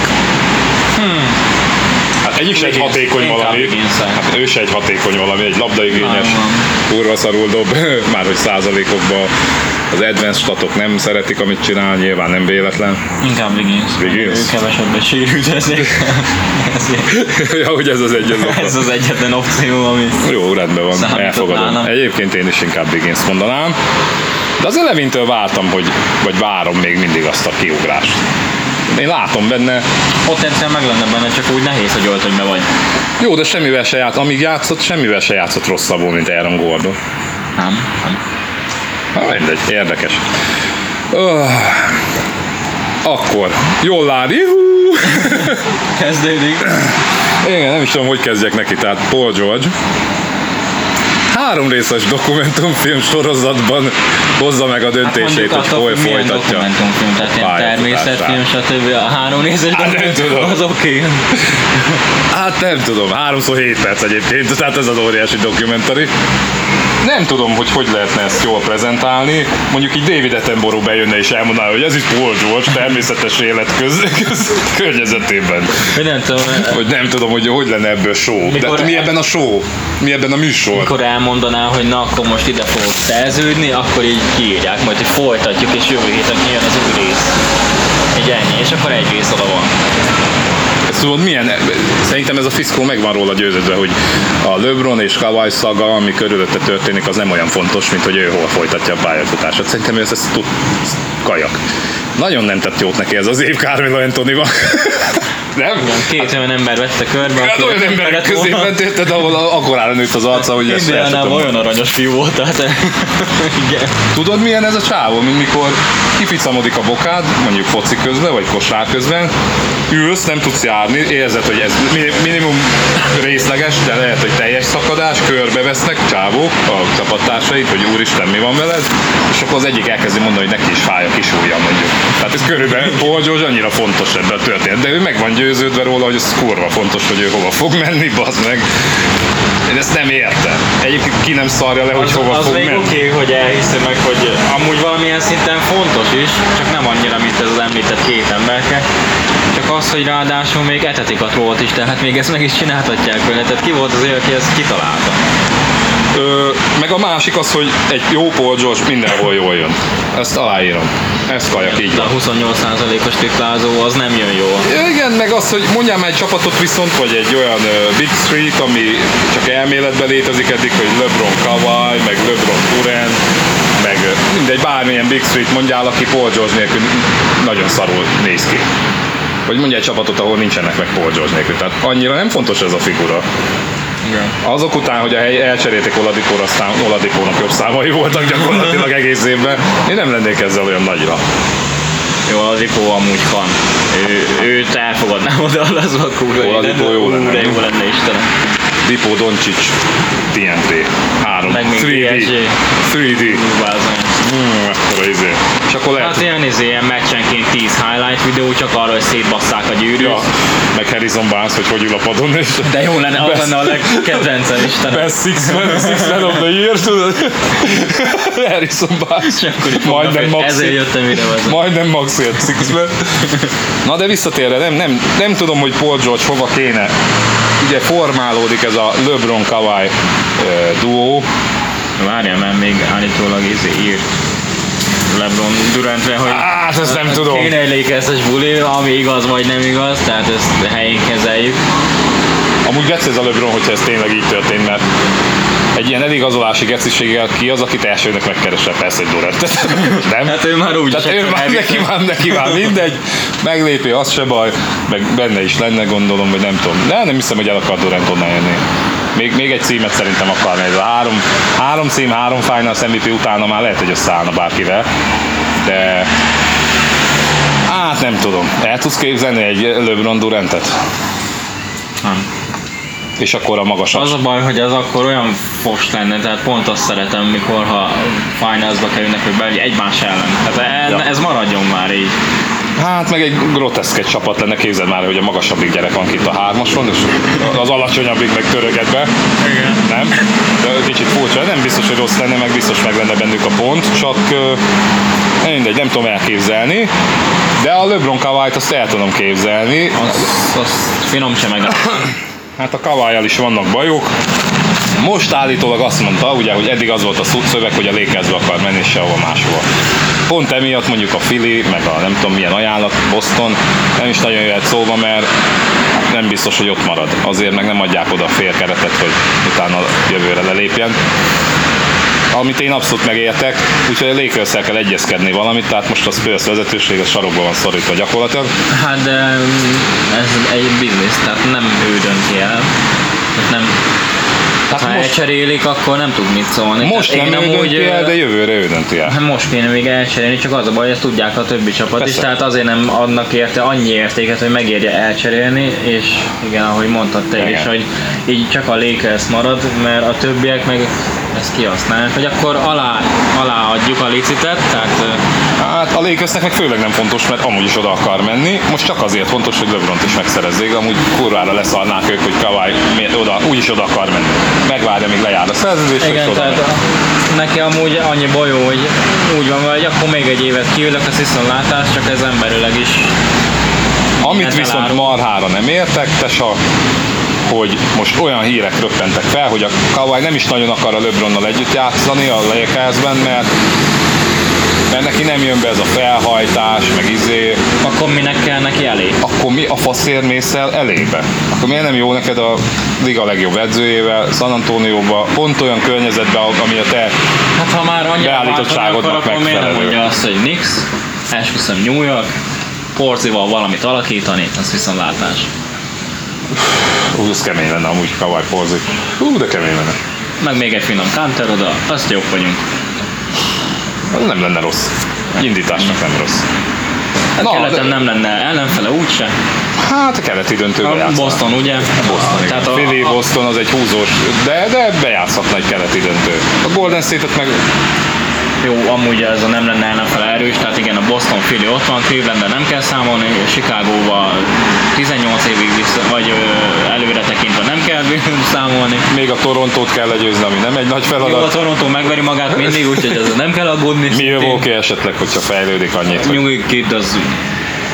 Hát egyik se egy hatékony valami. Hát ő se egy hatékony valami, egy labdaigényes, kurva szarul dob, már hogy százalékokban az advanced statok nem szeretik, amit csinál, nyilván nem véletlen. Inkább Wiggins. Wiggins? Ő kevesebbet sérült, ezért. ja, hogy ez az egyetlen. Ez az egyetlen opció, ami... Jó, rendben van, Számított elfogadom. nálam. Egyébként én is inkább Wiggins mondanám. De az elevintől vártam, hogy, vagy várom még mindig azt a kiugrást. Én látom benne, Potenciál meg lenne benne, csak úgy nehéz, hogy öltönybe vagy. jó, de semmivel se játszott, amíg játszott, semmivel se játszott rosszabbul, mint Aaron Gordon. Nem, nem. Na, mindegy, érdekes. Öh. Akkor, jól lát, juhú! Kezdődik. Igen, nem is tudom, hogy kezdjek neki, tehát Paul George. Három részes dokumentumfilm sorozatban hozza meg a döntését, Mondjuk hogy hol folytatja. dokumentumfilm, tehát ilyen természetfilm, stb. A három nézes Hát nem tudom. az oké. Okay. Hát nem tudom, háromszor 7 perc egyébként, tehát ez az óriási dokumentari. Nem tudom, hogy hogy lehetne ezt jól prezentálni. Mondjuk így David Attenborough bejönne és elmondaná, hogy ez is Paul George természetes élet köz, köz, környezetében. Hogy nem tudom, Vagy nem tudom, hogy hogy lenne ebből show. Mikor- De mi ebben a show? Mi ebben a műsor? amikor elmondaná, hogy na akkor most ide fogok szerződni, akkor így kiírják, majd hogy folytatjuk, és jövő héten jön az új rész. Így ennyi, és akkor egy rész oda van. Tudod, milyen, szerintem ez a fiszkó meg van róla győződve, hogy a LeBron és Kawhi szaga, ami körülötte történik, az nem olyan fontos, mint hogy ő hol folytatja a pályafutását. Szerintem ő ezt, tud, kajak. Nagyon nem tett jót neki ez az év Carmelo Anthony-ban. nem? Igen, két olyan ember vette körbe, Hát olyan emberek közé ment, érted, ahol a- akkorára nőtt az arca, hogy ezt Indiánában olyan aranyos fiú volt, tehát igen. Tudod milyen ez a csávó, mint mikor kificamodik a bokád, mondjuk foci közben, vagy kosár közben, ülsz, nem tudsz járni, érzed, hogy ez mi- minimum részleges, de lehet, hogy teljes szakadás, körbevesznek csávók, a csapattársaid, hogy úristen, mi van veled, és akkor az egyik elkezdi mondani, hogy neki is fáj a kis ujja, mondjuk. Tehát ez körülbelül Paul George annyira fontos ebben a történet, de ő meg van győződve róla, hogy ez kurva fontos, hogy ő hova fog menni, bazd meg. Én ezt nem értem. Egyébként ki nem szarja le, hogy Az, hova az fog még menni. oké, okay, hogy elhiszi meg, hogy amúgy valamilyen szinten fontos is, csak nem annyira, mint ez az említett két emberke. Csak az, hogy ráadásul még etetik a trót is, tehát még ezt meg is csináltatják vele. Tehát ki volt az ő, aki ezt kitalálta? Ö, meg a másik az, hogy egy jó Paul George mindenhol jól jön. Ezt aláírom. Ez kajak így De a van. 28%-os triplázó az nem jön jól. Igen, meg az, hogy mondjál már egy csapatot viszont, vagy egy olyan uh, Big Street, ami csak elméletben létezik eddig, hogy LeBron Kawhi, meg LeBron Durant, meg mindegy, bármilyen Big Street mondjál, aki Paul George nélkül nagyon szarul néz ki. Vagy mondja egy csapatot, ahol nincsenek meg Paul George nélkül. Tehát annyira nem fontos ez a figura. Igen. Azok után, hogy a hely elcserélték Oladipóra, aztán Oladipónak jobb számai voltak gyakorlatilag egész évben, én nem lennék ezzel olyan nagyra. Jó, az Ipó amúgy fan. Ő, őt elfogadnám oda a Las Vegasba. Oladipo jó lenne. De jó lenne Istenem. Dipó Doncsics, TNT, 3, Meg még 3D, PSG. 3D, Izé. És akkor lehet, Hát ilyen, izé, ilyen meccsenként 10 highlight videó, csak arra, hogy szétbasszák a gyűrűt. ja, meg Harrison Barnes, hogy hogy ül a padon, és De jó lenne, az lenne a legkedvencem Istenem. Best six man, six man of the year, tudod? Harrison Barnes. Majdnem maxi. Ezért jöttem ide vezet. Majdnem max ért Sixben. Na de visszatérve, nem, nem, nem tudom, hogy Paul George hova kéne. Ugye formálódik ez a LeBron Kawhi duó. Várjál, mert még állítólag izé írt LeBron Durantre, hogy Hát, ezt nem tudom. kéne egy lékeztes buli, ami igaz vagy nem igaz, tehát ezt helyén kezeljük. Amúgy geci ez a LeBron, hogyha ez tényleg így történt, mert egy ilyen eligazolási geciséggel ki az, akit elsőnek megkeresel, persze egy Durantet. Nem? Hát ő már úgy Tehát ő már neki már, neki már mindegy, meglépi, az se baj, meg benne is lenne gondolom, vagy nem tudom. De nem hiszem, hogy el akar Durant onnan jönni. Még, még egy címet szerintem akarna ez a három, három cím, három Finals MVP utána már lehet, hogy összeállna bárkivel, de hát nem tudom. El tudsz képzelni egy LeBron Durantet? Nem. És akkor a magasat. Az a baj, hogy az akkor olyan fos lenne, tehát pont azt szeretem, mikor ha finalsba kerülnek, hogy belül egymás ellen. Tehát Ja. ja. ez maradjon már így. Hát meg egy groteszk egy csapat lenne, képzeld már, hogy a magasabbik gyerek van itt a hármason, és az alacsonyabbik meg töröget be. Igen. Nem? De kicsit furcsa nem biztos, hogy rossz lenne, meg biztos meg lenne bennük a pont, csak mindegy, nem tudom elképzelni, de a LeBron kawhi azt el tudom képzelni. Az, az finom sem meg. Hát a kawhi is vannak bajok. Most állítólag azt mondta, ugye, hogy eddig az volt a szöveg, hogy a Lakersbe akar menni, és sehova máshova. Pont emiatt mondjuk a Philly, meg a nem tudom milyen ajánlat, Boston nem is nagyon jöhet szóba, mert nem biztos, hogy ott marad. Azért meg nem adják oda a fél keretet, hogy utána jövőre lelépjen. Amit én abszolút megértek, úgyhogy a lakers kell egyezkedni valamit, tehát most a Spurs vezetőség a sarokba van szorítva gyakorlatilag. Hát de mm, ez egy biznisz, tehát nem ő dönti el. Tehát nem, Hát ha most- elcserélik, akkor nem tud mit szólni. Most Tehát nem ő amúgy, dönti el, de jövőre ő dönti el. Most kéne még elcserélni, csak az a baj, ezt tudják a többi csapat Persze. is, tehát azért nem adnak érte annyi értéket, hogy megérje elcserélni, és igen, ahogy mondtad te Igen. is, hogy így csak a Lakers marad, mert a többiek meg ezt kihasználják, hogy akkor alá, alá adjuk a licitet, tehát Hát a Lakersnek meg főleg nem fontos, mert amúgy is oda akar menni. Most csak azért fontos, hogy LeBront is megszerezzék, amúgy kurvára leszarnák ők, hogy miért oda, úgyis oda akar menni. Megvárja, míg lejár a szerződés, és Igen, oda tehát a- neki amúgy annyi bajó, hogy úgy van, hogy akkor még egy évet kiülök a viszontlátás, csak ez emberileg is. Amit viszont elárul. marhára nem értek, tesa, hogy most olyan hírek röppentek fel, hogy a Kawhi nem is nagyon akar a LeBronnal együtt játszani a Lakersben, mert mert neki nem jön be ez a felhajtás, meg izé, Akkor minek kell neki elég? akkor mi a faszért mész el elébe? Akkor miért nem jó neked a liga legjobb edzőjével, San Antonioba, pont olyan környezetbe, ami a te Hát ha már annyira Beállítottságodnak akkor miért nem megfelelő. mondja azt, hogy Nix, esküszöm New York, Porzival valamit alakítani, az viszontlátás. Hú, ez kemény lenne amúgy Kawhi Porzi. Hú, de kemény lenne. Meg még egy finom counter oda, azt jók vagyunk. Az nem lenne rossz. Indításnak nem rossz. Hát Na, keleten de- nem lenne ellenfele úgyse. Hát a keleti döntőben A játszanak. Boston, ugye? Boston. Tehát a, Philly, a, Boston az egy húzós, de, de bejátszhatna egy keleti döntő. A Golden State-et meg jó, amúgy ez a nem lenne ellenfele erős, tehát igen, a Boston Philly ott van, Clevelandben nem kell számolni, Chicagóval 18 évig vissza, vagy előre tekintve nem kell számolni. még a Torontót kell legyőzni, ami nem egy nagy Jó, a feladat. Toronto megveri magát mindig, úgyhogy ez nem kell aggódni. Milwaukee esetleg, hogyha fejlődik annyit, Nyugi Kid az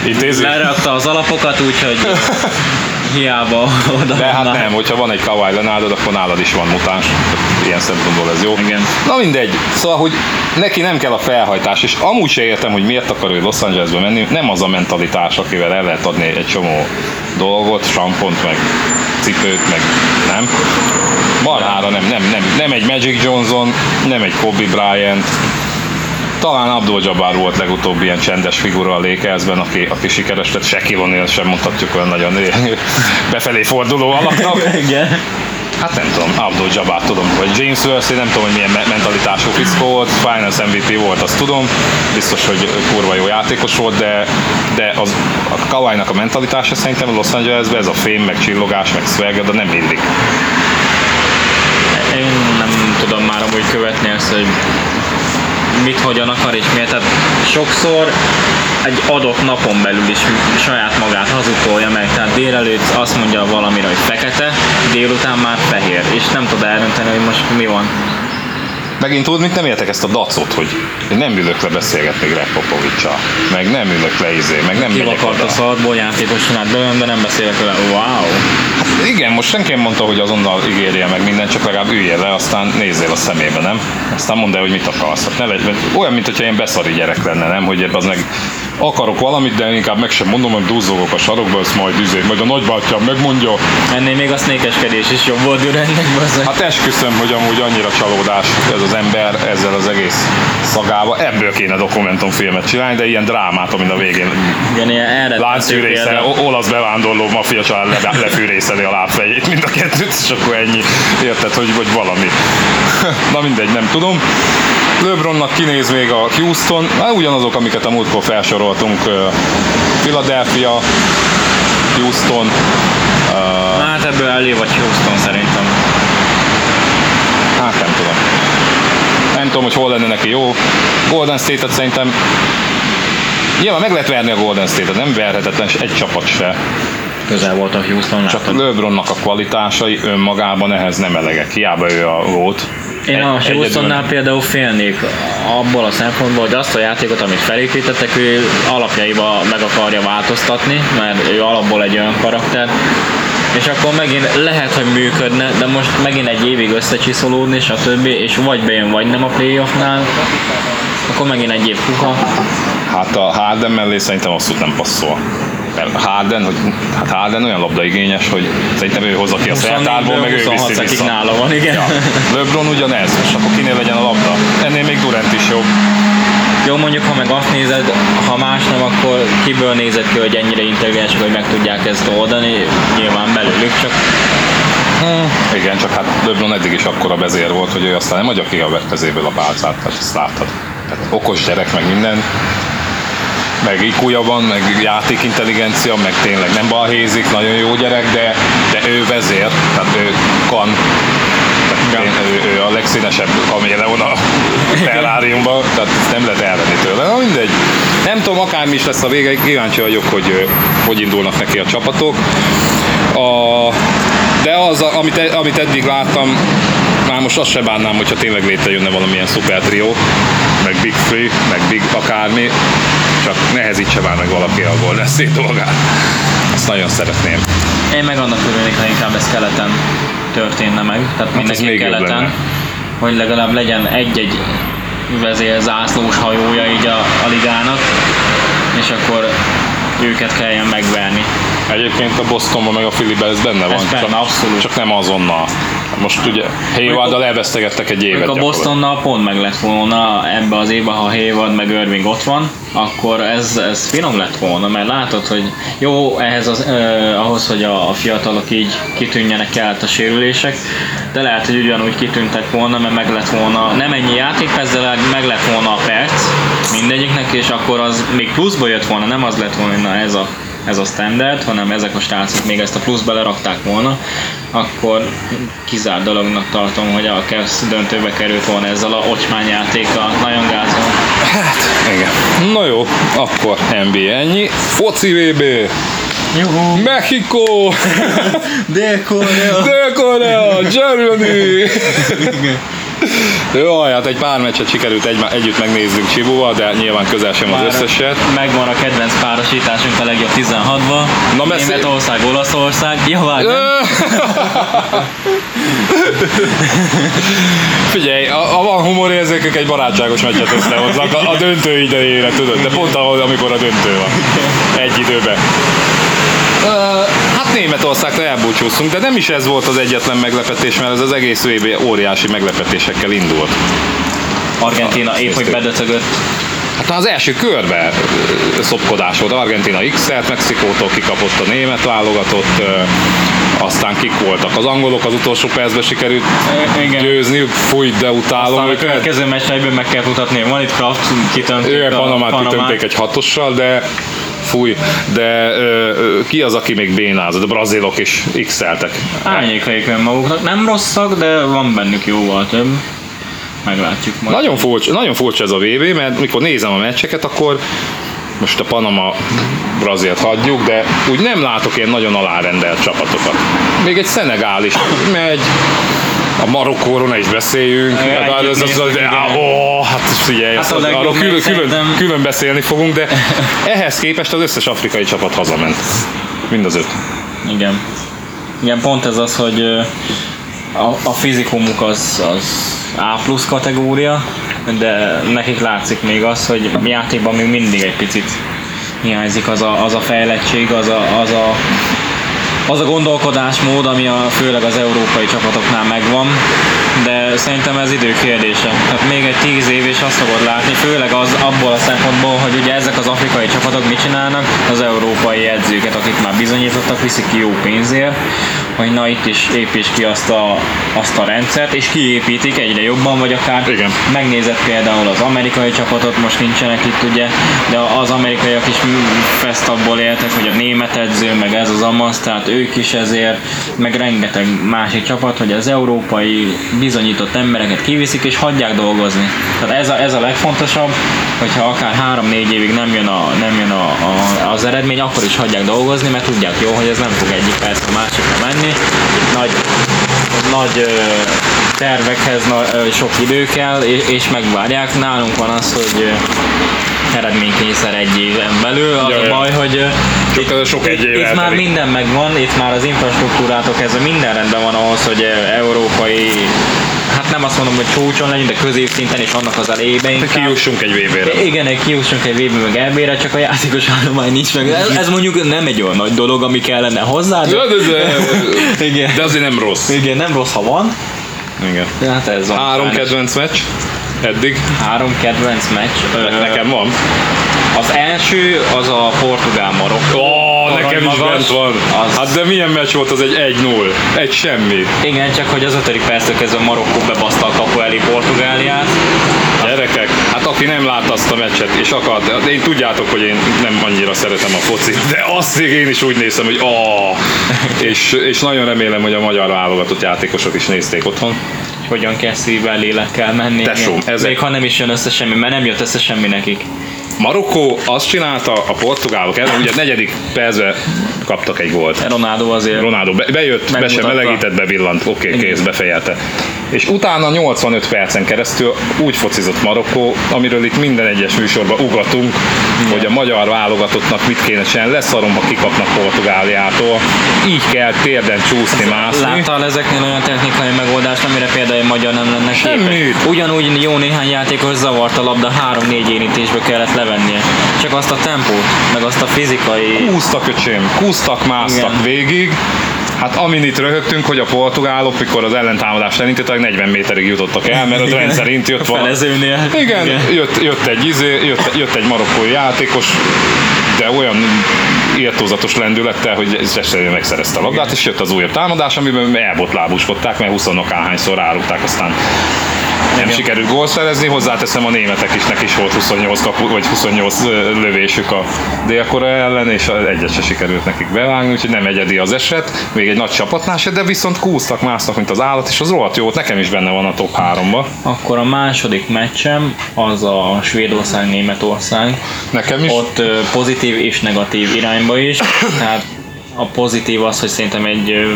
intézi. lerakta az alapokat, úgyhogy hiába oda De hát nem, hogyha van egy Kawhi Leonardod, akkor nálad is van mutáns. Ilyen szempontból ez jó. Igen. Na mindegy. Szóval, hogy neki nem kell a felhajtás, és amúgy se értem, hogy miért akar ő Los Angelesbe menni. Nem az a mentalitás, akivel el lehet adni egy csomó dolgot, sampont, meg cipőt, meg nem. Marhára nem, nem, nem, nem egy Magic Johnson, nem egy Kobe Bryant, talán Abdul Jabbar volt legutóbb ilyen csendes figura a Lakersben, aki, aki sikeres lett, Shaquille O'Neal sem mondhatjuk olyan nagyon befelé forduló alaknak. Igen. Hát nem tudom, Abdul Jabbar tudom, vagy James Worthy, nem tudom, hogy milyen me- mentalitású fickó volt, Finals MVP volt, azt tudom, biztos, hogy kurva jó játékos volt, de, de az, a Kawhi-nak a mentalitása szerintem a Los Angelesben ez a fém, meg csillogás, meg swagger, de nem illik. Én nem tudom már amúgy követni ezt, hogy mit hogyan akar és miért. Tehát sokszor egy adott napon belül is saját magát hazudtolja meg. Tehát délelőtt azt mondja valamire, hogy fekete, délután már fehér, és nem tud eldönteni, hogy most mi van. Megint tudod, mit nem értek ezt a dacot, hogy én nem ülök le beszélgetni Greg Popovicsal, meg nem ülök le izé, meg nem Ki megyek a oda. szarból játékos csinált belőlem, de nem beszélek vele. Wow! Igen, most senki nem mondta, hogy azonnal ígérje meg mindent, csak legalább üljél le, aztán nézzél a szemébe, nem? Aztán mondd el, hogy mit akarsz. Hát ne legy, olyan, mint hogyha ilyen beszari gyerek lenne, nem? Hogy az meg akarok valamit, de inkább meg sem mondom, hogy duzzogok a sarokba, ezt majd izé, majd a nagybátyám megmondja. Ennél még a sznékeskedés is jobb volt Dürennek, bazzeg. Hát esküszöm, hogy amúgy annyira csalódás ez az ember ezzel az egész szagába. Ebből kéne dokumentumfilmet csinálni, de ilyen drámát, amin a végén Igen, ilyen elrettentő láncfűrészel, példa. o- olasz bevándorló maffia család le, lefűrészeli a lábfejét, mind a kettőt, és akkor ennyi. Érted, hogy, hogy valami. Na mindegy, nem tudom. LeBronnak kinéz még a Houston, hát ugyanazok, amiket a múltkor felsoroltunk. Philadelphia, Houston, Hát ebből elé vagy Houston szerintem. hát nem tudom. Nem tudom, hogy hol lenne neki jó. Golden State-et szerintem Nyilván meg lehet verni a Golden State-et, nem verhetetlen egy csapat se. Közel volt a Houston, Csak? LeBronnak a kvalitásai önmagában ehhez nem elegek. Hiába ő a volt. Én a Houstonnál például félnék abból a szempontból, hogy azt a játékot, amit felépítettek, ő alapjaiba meg akarja változtatni, mert ő alapból egy olyan karakter, és akkor megint lehet, hogy működne, de most megint egy évig összecsiszolódni, stb. és vagy bejön, vagy nem a playoffnál, akkor megint egy év kuka. Hát a Harden mellé szerintem abszolút nem passzol. Mert Harden, hogy, hát Harden olyan labdaigényes, hogy szerintem ő hozza ki a szertárból, meg ő 26 viszi vissza. nála van, igen. Ja. LeBron ugyanez, és akkor kinél legyen a labda. Ennél még Durant is jobb. Jó, mondjuk, ha meg azt nézed, ha más nem, akkor kiből nézed ki, hogy ennyire intelligensek, hogy meg tudják ezt oldani, nyilván belőlük, csak Igen, csak hát LeBron eddig is akkora vezér volt, hogy ő aztán nem adja ki a kezéből a pálcát, hát ezt láttad. Tehát okos gyerek, meg minden, meg iq van, meg játékintelligencia, meg tényleg nem balhézik, nagyon jó gyerek, de, de ő vezér, tehát ő kan. Én, ő, ő, a legszínesebb kaméleon a terráriumban, tehát ezt nem lehet elvenni tőle. Na mindegy. Nem tudom, akármi is lesz a vége, kíváncsi vagyok, hogy hogy indulnak neki a csapatok. A, de az, amit, amit eddig láttam, már most azt se bánnám, hogyha tényleg létrejönne valamilyen szuper trió, meg Big Free, meg Big akármi, csak nehezítse már meg valaki a Golden State dolgát. Azt nagyon szeretném. én meg annak örülnék, ha inkább ez keleten történne meg, tehát Hát mindenki jobb keleten, hogy legalább legyen egy-egy vezér zászlós hajója így a, a ligának, és akkor őket kelljen megverni. Egyébként a Bostonban meg a Phillyben ez benne van, benne, csak, abszolút. csak nem azonnal. Most ugye Haywarddal elvesztegettek egy évet a. Bostonnal pont meg lett volna ebbe az évben, ha Hayward meg Irving ott van, akkor ez, ez finom lett volna, mert látod, hogy jó, ehhez az, eh, ahhoz, hogy a, a fiatalok így kitűnjenek kellett a sérülések, de lehet, hogy ugyanúgy kitűntek volna, mert meg lett volna, nem ennyi játékperccel, meg lett volna a perc mindegyiknek, és akkor az még pluszba jött volna, nem az lett volna, na ez a ez a standard, hanem ezek a srácok még ezt a plusz belerakták volna, akkor kizárt dolognak tartom, hogy a Cavs döntőbe került volna ezzel a ocsmányjátékkal. Nagyon gázol. Igen. Na jó, akkor NBA ennyi. Foci VB, Juhu! Mexikó, Dél-Korea! Dél-Korea, Germany. Jó, hát egy pár meccset sikerült egy, együtt megnézzünk Csibóval, de nyilván közel sem az összeset. Megvan a kedvenc párosításunk a legjobb 16-ba. Na, beszélj- Németország, Olaszország. Ja, vágj, nem? Figyelj, ha ha van humorérzékük, egy barátságos meccset összehoznak a, a döntő idejére, tudod, de pont ahol, amikor a döntő van. Egy időben. Uh, hát Németországtól elbúcsúztunk, de nem is ez volt az egyetlen meglepetés, mert ez az egész VB óriási meglepetésekkel indult. Argentina épp, hogy Néztük. bedöcögött. Hát az első körben szopkodás volt. Argentina X-et, Mexikótól kikapott a német válogatott, aztán kik voltak. Az angolok az utolsó percben sikerült Igen. győzniük, fúj, de utálom Aztán a őket. következő meccsre egyből meg kell mutatni. Van itt Kraft, kitöntük Ő a Panamát kitömték egy hatossal, de fúj, de ö, ö, ki az, aki még bénázott? A brazilok is x-eltek. Árnyékaik önmaguknak. Nem rosszak, de van bennük jóval több. Meglátjuk majd. Nagyon furcsa, nagyon furcsa ez a VB, mert mikor nézem a meccseket, akkor most a Panama Brazilt hagyjuk, de úgy nem látok ilyen nagyon alárendelt csapatokat. Még egy Szenegál is megy, a Marokkóról ne is beszéljünk. Hát, együtt az, az, az, ó, hát figyelj, Hát hát a legjobb arról külön, külön, külön beszélni fogunk, de ehhez képest az összes afrikai csapat hazament. Mind az öt. Igen. Igen, pont ez az, hogy a, a fizikumuk az, az A plusz kategória, de nekik látszik még az, hogy játékban még mindig egy picit hiányzik az a, az a fejlettség, az a, az a az a gondolkodásmód, ami a, főleg az európai csapatoknál megvan, de szerintem ez idő kérdése. Tehát még egy tíz év és azt fogod látni, főleg az abból a szempontból, hogy ugye ezek az afrikai csapatok mit csinálnak, az európai edzőket, akik már bizonyítottak, viszik ki jó pénzért, hogy na itt is építs ki azt a, azt a rendszert, és kiépítik egyre jobban, vagy akár Igen. megnézett például az amerikai csapatot, most nincsenek itt ugye, de az amerikaiak is fest abból éltek, hogy a német edző, meg ez az amasz, tehát ők is ezért, meg rengeteg másik csapat, hogy az európai bizonyított embereket kiviszik és hagyják dolgozni. Tehát ez a, ez a legfontosabb, hogyha akár 3-4 évig nem jön, a, nem jön a, a, az eredmény, akkor is hagyják dolgozni, mert tudják jó, hogy ez nem fog egyik perc a másikra menni. Nagy, nagy tervekhez na, sok idő kell, és, és megvárják. Nálunk van az, hogy eredménykényszer egy éven belül. Az a baj, hogy ö, Csak ez a sok egy év itt már minden megvan, itt már az infrastruktúrátok ez minden rendben van ahhoz, hogy európai Hát nem azt mondom, hogy csúcson legyünk, de középszinten és annak az elejében inkább. Kijussunk egy VB-re. Igen, egy kiussunk egy VB meg EB-re, csak a játékos állomány nincs meg. Ez, ez mondjuk nem egy olyan nagy dolog, ami kellene hozzá, de, De, de, igen. de azért nem rossz. igen, nem rossz, ha van. Igen. Hát ez van. Három kedvenc meccs eddig. Három kedvenc meccs. Nekem van. Az első az a Portugál-Marok. Ó, nekem is bent van. Az, Hát de milyen meccs volt az egy 1-0? Egy semmi. Igen, csak hogy az ötödik perctől kezdve Marokkó bebaszta a kapu elé Portugáliát. Gyerekek, hát aki nem látta azt a meccset, és akart, de én tudjátok, hogy én nem annyira szeretem a focit, de azt én is úgy nézem, hogy ah, és, és nagyon remélem, hogy a magyar válogatott játékosok is nézték otthon. Hogyan kell szívvel, lélekkel menni. Tesóm, ezek- Még ha nem is jön össze semmi, mert nem jött össze semmi nekik. Marokkó azt csinálta, a portugálok ellen, ugye negyedik percben kaptak egy gólt. Ronaldo azért Ronaldo be, bejött, be sem Megmutatta. melegített, bevillant, oké, okay, kész, befejelte. És utána 85 percen keresztül úgy focizott Marokkó, amiről itt minden egyes műsorban ugatunk, hogy a magyar válogatottnak mit kéne csinálni, leszarom, ha kikapnak Portugáliától. Így kell térden csúszni, mászni. Láttál ezeknél olyan technikai megoldást, amire például egy magyar nem lenne Semmit. Ugyanúgy jó néhány játékos zavart a labda, három-négy érintésbe kellett levennie. Csak azt a tempót, meg azt a fizikai... Kúztak, öcsém, kúztak, másztak Igen. végig. Hát amin itt röhögtünk, hogy a portugálok, mikor az ellentámadást elindítottak, 40 méterig jutottak el, mert az rendszerint jött valami. Felezőnél. Igen, Jött, jött, egy izé, jött, jött egy marokkói játékos, de olyan írtózatos lendülettel, hogy ez esetleg megszerezte a labdát, és jött az újabb támadás, amiben elbotlábuskodták, mert 20 hányszor rárugták, aztán nem Igen. sikerült gól szerezni, hozzáteszem a németek is, neki is volt 28, kapu, vagy 28 ö, lövésük a Dél-Korea ellen, és egyet se sikerült nekik bevágni, úgyhogy nem egyedi az eset, még egy nagy csapatnál se, de viszont kúztak, másztak, mint az állat, és az rohadt jó nekem is benne van a top 3-ba. Akkor a második meccsem az a Svédország-Németország. Nekem is. Ott pozitív és negatív irányba is. Tehát a pozitív az, hogy szerintem egy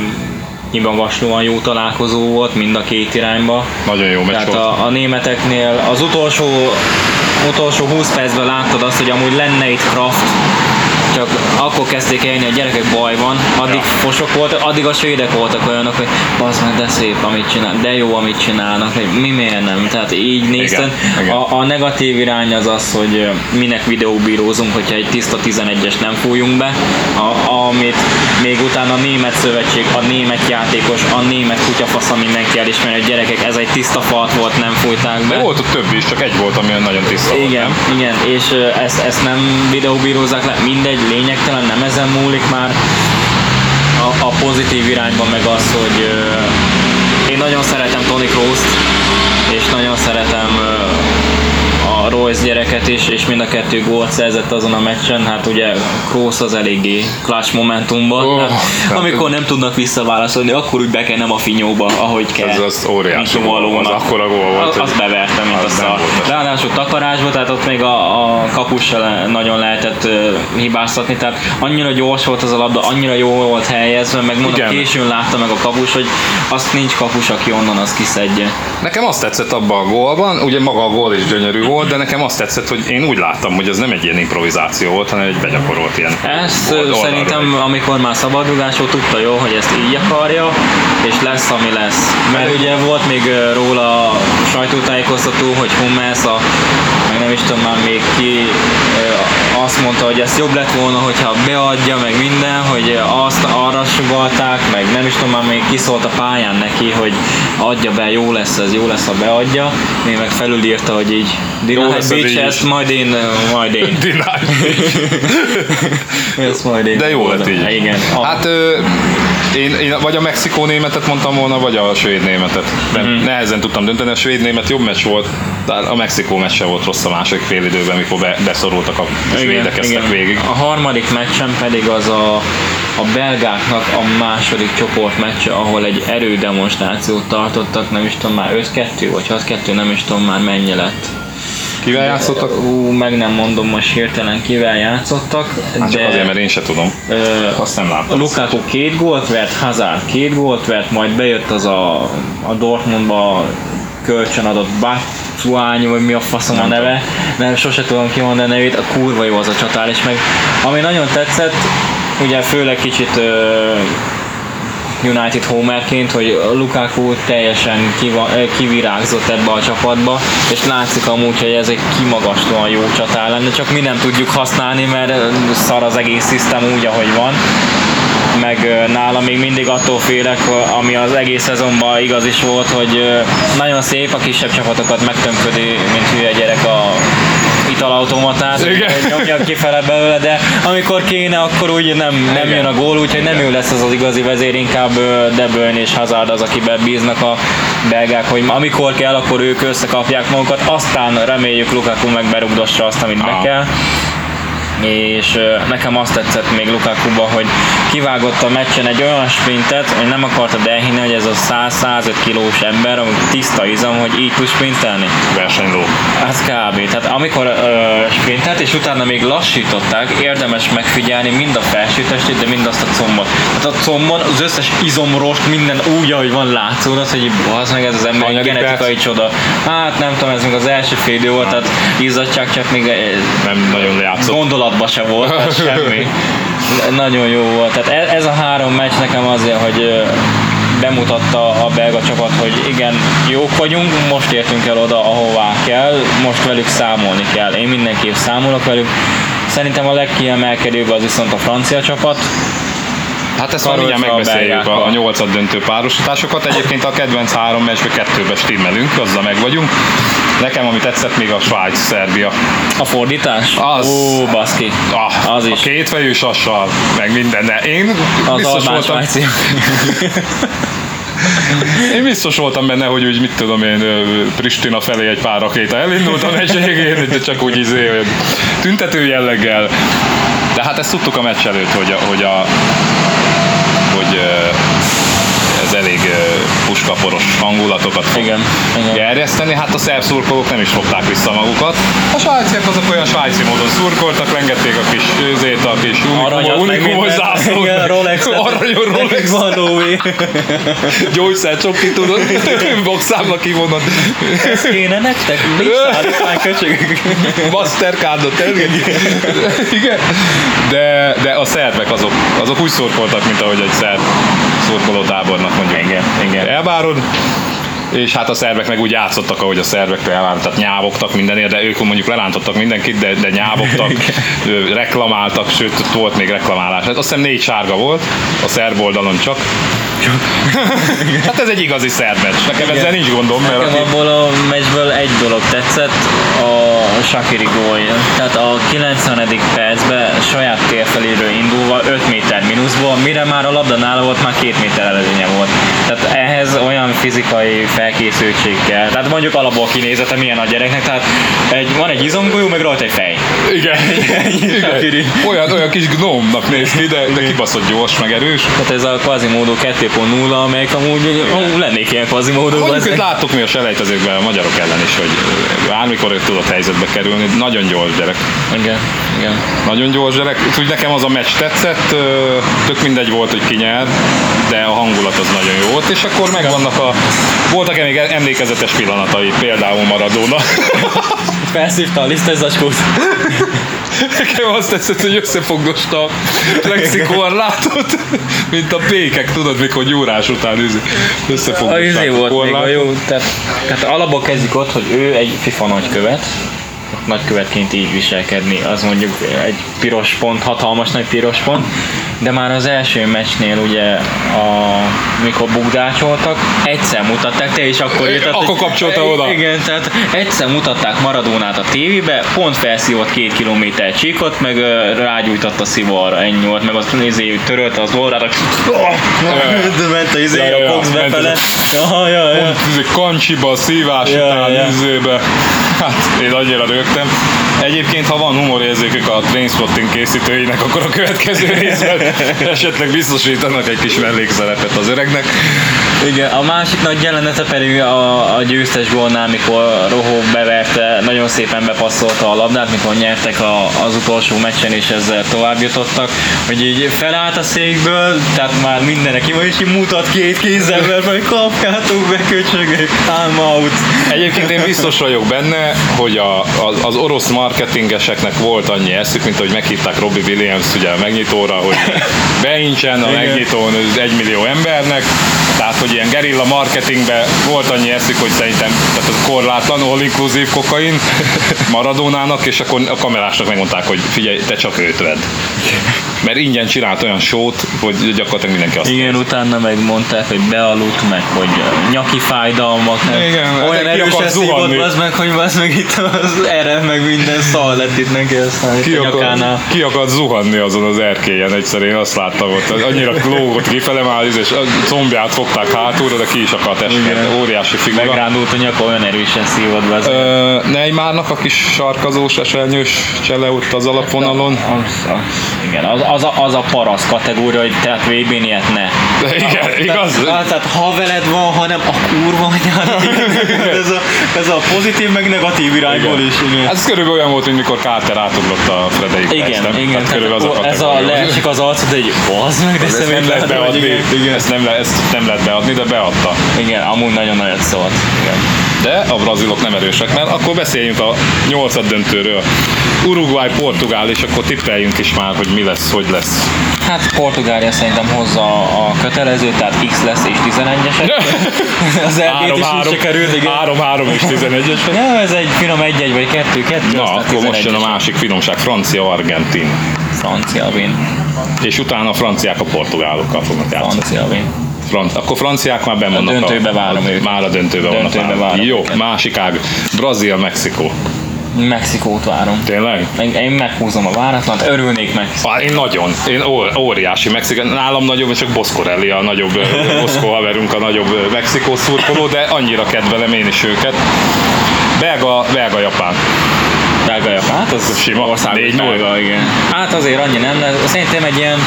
kimagaslóan jó találkozó volt mind a két irányba. Nagyon jó meccs Tehát volt. a, a németeknél az utolsó, utolsó 20 percben láttad azt, hogy amúgy lenne itt Kraft, csak akkor kezdték elni, hogy gyerekek baj van, addig Ja. fosok voltak, addig a svédek voltak olyanok, hogy bazd meg, de szép, amit csinál, de jó, amit csinálnak, hogy mi miért nem, tehát így néztem. A, a, negatív irány az az, hogy minek videóbírózunk, hogyha egy tiszta 11-es nem fújunk be, a, amit még utána a német szövetség, a német játékos, a német kutyafasz, mindenki elismeri, hogy gyerekek, ez egy tiszta falt volt, nem fújták be. De volt ott több is, csak egy volt, ami nagyon tiszta volt, Igen, nem? igen, és ezt, ezt nem videóbírózzák le, mindegy, lényegtelen, nem ezen múlik már. A, a pozitív irányban meg az, hogy én nagyon szeretem Tony Kroos-t, és nagyon szeretem a Royce gyereket is, és mind a kettő gólt szerzett azon a meccsen, hát ugye Kroos az eléggé clutch momentumban, Oh, hát amikor nem tudnak visszaválaszolni, akkor úgy be kell nem a finyóba, ahogy kell. Ez az óriási gól, az akkora gól volt, Az, azt bevertem, mint a az nem szar. Ráadásul takarásba, tehát ott még a, a kapus se le- nagyon lehetett uh, hibáztatni, tehát annyira gyors volt az a labda, annyira jó volt helyezve, meg mondom, Igen. későn látta meg a kapus, hogy azt nincs kapus, aki onnan azt kiszedje. Nekem azt tetszett abban a gólban, ugye maga a gól is gyönyörű volt, de nekem azt tetszett, hogy én úgy láttam, hogy ez nem egy ilyen improvizáció volt, hanem egy begyakorolt ilyen. Ezt oldalra szerintem, amikor már szabadrugás volt, tudta jó, hogy ezt így akarja, és lesz, ami lesz. Mert ugye volt még róla sajtótájékoztató, hogy Hummels, a, meg nem is tudom már még ki, azt mondta, hogy ez jobb lett volna, hogyha beadja, meg minden, hogy azt arra sugalták, meg nem is tudom már még kiszólt a pályán neki, hogy adja be, jó lesz ez, jó lesz, ha beadja. Én meg felülírta, hogy így bitch, is. ezt majd én, majd én. Deny. Ezt majd én. De jó lett így. Igen. Hát ö, én, én vagy a mexikó németet mondtam volna, vagy a svéd németet. Nem, Mhm. Nehezen tudtam dönteni, a svéd német jobb meccs volt, de a mexikó meccs se volt rossz a második fél időben, mikor be, beszorultak a svédek eztek végig. A harmadik meccsen pedig az a, a belgáknak a második csoport meccse, ahol egy erődemonstrációt tartottak, nem is tudom már 5-2 vagy 6-2, nem is tudom már mennyi lett. Kivel játszottak? Ú, meg nem mondom most hirtelen kivel játszottak, Hát csak de azért, mert én se tudom. ö, Azt nem látom. Lukaku két gólt vert, Hazard két gólt vert, majd bejött az a, a Dortmundba kölcsön adott Batshuayi, vagy mi a faszom a neve, nem, sose tudom kimondani a nevét, a kurva jó az a csatár, és meg ami nagyon tetszett, ugye főleg kicsit ö, United homerként, hogy Lukaku teljesen ö, kivirágzott ebbe a csapatba, és látszik amúgy, hogy ez egy kimagaslóan jó csatár lenne, csak mi nem tudjuk használni, mert ö, szar az egész szisztem úgy, ahogy van. Meg ö, nála még mindig attól félek, ami az egész szezonban igaz is volt, hogy nagyon szép a kisebb csapatokat megtömködi, mint hülye gyerek a italautomatát, Igen. hogy nyomja kifele belőle, de amikor kéne, akkor úgy nem, nem jön a gól, úgyhogy nem ő lesz az az igazi vezér, inkább De Bruyne és Hazard az, akiben bíznak a belgák, hogy amikor kell, akkor ők összekapják magukat, aztán reméljük Lukaku meg berugdossa azt, amit be kell és nekem azt tetszett még Lukakuba, hogy kivágott a meccsen egy olyan sprintet, hogy nem akartad elhinni, hogy ez a 100-105 kilós ember, ami tiszta izom, hogy így tud sprintelni. Versenyló. Az kb. Tehát amikor ö, sprintelt, és utána még lassították, érdemes megfigyelni mind a felső testét, de mind azt a combot. Tehát a combon az összes izomrost, minden úgy, ahogy van látszódott, hogy az meg ez az ember egy Hanyadik genetikai perc? csoda. Hát nem tudom, ez még az első fél idő volt, tehát izzadság csak még Nem nagyon játszott. Gondolatba se volt, tehát semmi. Nagyon jó volt. Tehát e- ez a három meccs nekem azért, hogy bemutatta a belga csapat, hogy igen, jók vagyunk, most értünk el oda, ahová kell, most velük számolni kell. Én mindenképp számolok velük. Szerintem a legkiemelkedőbb az viszont a francia csapat. Hát ezt már mindjárt a megbeszéljük a, belgákkal. a nyolcad döntő párosításokat. Egyébként a kedvenc három meccsbe kettőbe stimmelünk, azzal meg vagyunk. Nekem, ami tetszett, még a Svájc-Szerbia. A fordítás? Az. Ó, baszki. Ah, Az A is. két fejű sassal, meg minden. De én Az biztos voltam, én biztos voltam benne, hogy úgy mit tudom én, Pristina felé egy pár rakéta elindult a meccs végén, de csak úgy izé, hogy tüntető jelleggel. De hát ezt tudtuk a meccs előtt, hogy a, hogy, a, hogy ez elég puskaporos hangulatokat fog Igen, igen. gerjeszteni. Hát a szerb szurkolók nem is fogták vissza magukat. A svájciak azok olyan svájci módon szurkoltak, rengették a kis őzét, a kis unikumos zászlót. Igen, Rolex. Arany, Rolex. Van lóvé. Gyógyszer csoki tudod, boxámba kivonod. Ez kéne nektek? Szállítmány köcsögök. Mastercardot elég. Igen. De, de a szerbek azok, azok úgy szurkoltak, mint ahogy egy szerb szurkolótábornak mondjuk. Igen, igen. Elvárod, és hát a szerbek meg úgy játszottak, ahogy a szerbek elvárod, tehát nyávogtak mindenért, de ők mondjuk lerántottak mindenkit, de, de nyávogtak, reklamáltak, sőt volt még reklamálás. Hát azt hiszem négy sárga volt, a szerb oldalon csak. hát ez egy igazi szerb meccs. Nekem ezzel nincs gondom, mert Nekem aki, abból a meccsből egy dolog tetszett, a Shakiri gólja. Tehát a 90. percben saját térfeléről indulva 5 méter mínuszból, mire már a labda nála volt, már 2 méter előnye volt. Tehát ehhez olyan fizikai felkészültség kell. Tehát mondjuk alapból kinézete milyen a gyereknek, tehát egy, van egy izomgolyó, meg rajta egy fej. Igen, Shaqiri. igen. Olyan, olyan kis gnómnak néz ki, de, de kibaszott gyors, meg erős. Tehát ez a Quasimodo 2.0, amelyik amúgy amúgy lennék ilyen Quasimodo. Mondjuk, hogy láttuk mi a selejtezőkben a magyarok ellen is, hogy bármikor ő tudott helyzetbe kerülni. Nagyon gyors gyerek. Igen, igen. Nagyon gyors gyerek. Úgy nekem az a meccs tetszett, tök mindegy volt, hogy ki nyer, de a hangulat az nagyon jó volt, és akkor megvannak a... Voltak-e még emlékezetes pillanatai, például Maradona. Felszívta a lisztes zacskót. Nekem azt tetszett, hogy összefogdosta a plexikorlátot, mint a pékek, tudod, mikor gyúrás után izé- A izé a volt még a korlátot. jó, tehát, tehát alapból kezdjük ott, hogy ő egy FIFA nagykövet, nagykövetként így viselkedni, az mondjuk egy piros pont, hatalmas nagy piros pont, de már az első meccsnél ugye, a, mikor bugdácsoltak, egyszer mutatták, te is akkor írtad, Akkor kapcsolta oda. Igen, tehát egyszer mutatták Maradónát a tévébe, pont felszívott két kilométer csíkot, meg rágyújtott a szivarra, ennyi volt, meg azt nézi, törölte az orrát, de ment a izé, a box befele. Ja, ja, ja. Izé kancsiba, szívás után izébe. Hát, én annyira rögtem. Egyébként, ha van humorérzékük a Trainspotting készítőinek, akkor a következő részben esetleg biztosítanak egy kis mellékszerepet az öregnek. Igen, a másik nagy jelenete pedig a, a győztes gólnál, mikor Rohó beverte, nagyon szépen bepasszolta a labdát, mikor nyertek a, az utolsó meccsen, és ezzel tovább jutottak, hogy így felállt a székből, tehát már mindenki, és így mutat két kézzel, mert majd kapjátok be, köcsögök, I'm out. Egyébként én biztos vagyok benne, hogy a, az, az orosz marketingeseknek volt annyi eszük, mint ahogy meghívták Robbie Williams ugye a megnyitóra, hogy beincsen a Igen. megnyitón egy millió embernek, tehát hogy ilyen gerilla marketingben volt annyi eszük, hogy szerintem tehát ez korlátlan, all inclusive kokain Maradónának, és akkor a kamerásnak megmondták, hogy figyelj, te csak őt vedd. Mert ingyen csinált olyan sót, hogy gyakorlatilag mindenki azt Igen, utána megmondták, hogy bealudt meg, hogy nyaki fájdalmak. Igen, olyan erősen szívott, az meg, hogy az meg itt az erre, meg minden szal lett itt neki, aztán ki, a akar, ki akart zuhanni azon az erkélyen egyszer, én azt láttam ott, annyira lógott kifele már, és a combját fogták hátulra, de ki is akart esni, óriási figura. Megrándult a nyaka, olyan erősen szívott be az Ö, Neymarnak a kis sarkazós, esernyős csele ott az alapvonalon. Az, az, igen, az, az, a, az a parasz kategória, hogy tehát VB-n ilyet ne. De igen, igaz? Tehát, tehát ha veled van, hanem a kurva anyád. ez, a, ez a pozitív meg negatív irányból is. Igen. Hát ez körülbelül olyan volt, mint mikor Carter átugrott a Frederick Igen, Price, nem? igen, Hát körülbelül az a ez a leesik az arcod, de egy bazd meg, de ezt nem lehet hogy beadni. igen, igen. Ezt nem, le, ezt nem lehet beadni, de beadta. Igen, amúgy nagyon nagyot szólt. Igen. De a brazilok nem erősek, mert akkor beszéljünk a nyolcad döntőről. Uruguay, Portugál, és akkor tippeljünk is már, hogy mi lesz, hogy lesz. Hát Portugália szerintem hozza a kötelező, tehát X lesz és 11-esek. az elbét is úgy se került, igen. 3-3 és 11-es. Nem, ez egy finom egy-egy vagy kettő-kettő. Na, aztán akkor most jön a 11-es. másik finomság, francia-argentin. Francia win. És utána a franciák a portugálokkal fognak játszani. Francia win. Fran- akkor franciák már benn vannak. döntőbe várom őket. Már a döntőbe, Döntőbe vannak. várom Jó, őket. másik ág. Brazil-Mexikó. Mexikót várom. Tényleg? Én, én meghúzom a váratlant, örülnék meg. Á, én nagyon, én ó- óriási Mexikó, nálam nagyobb, csak Boscorelli a nagyobb, ö, Bosco haverunk a nagyobb Mexikó szurkoló, de annyira kedvelem én is őket. Belga, belga japán. Belga Japán, hát az Sima, országos 4-0. belga, igen. Hát azért annyi nem lesz. Szerintem egy ilyen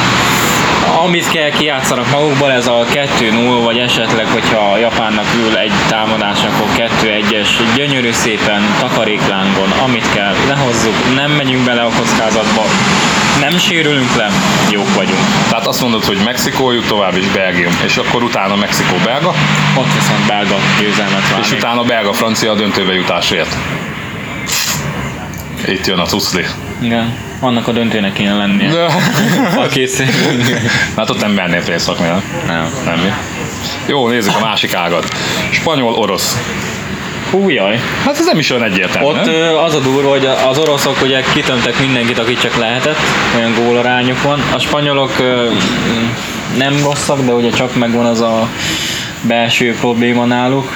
amit kell kijátszanak magukból, ez a 2-0, vagy esetleg, hogyha a Japánnak ül egy támadás, akkor 2-1-es, gyönyörű szépen, takaréklángon, amit kell, lehozzuk, nem megyünk bele a kockázatba, nem sérülünk le, jók vagyunk. Tehát azt mondod, hogy Mexikó jut tovább, és Belgium, és akkor utána Mexikó-belga, Ott viszont belga győzelmet és várnék. utána belga-francia a döntőbe jutásért. Itt jön a tuszli. Igen, annak a döntőnek kéne lennie. A kész. Hát ott nem mernél pénzt rakni, nem? Nem. Jó, nézzük a másik ágat. Spanyol-orosz. Hú, jaj. Hát ez nem is olyan egyértelmű, Ott nem? ö, az a durva, hogy az oroszok ugye kitömtek mindenkit, akit csak lehetett, olyan gólarányuk van. A spanyolok ö, nem rosszak, de ugye csak megvan az a belső probléma náluk.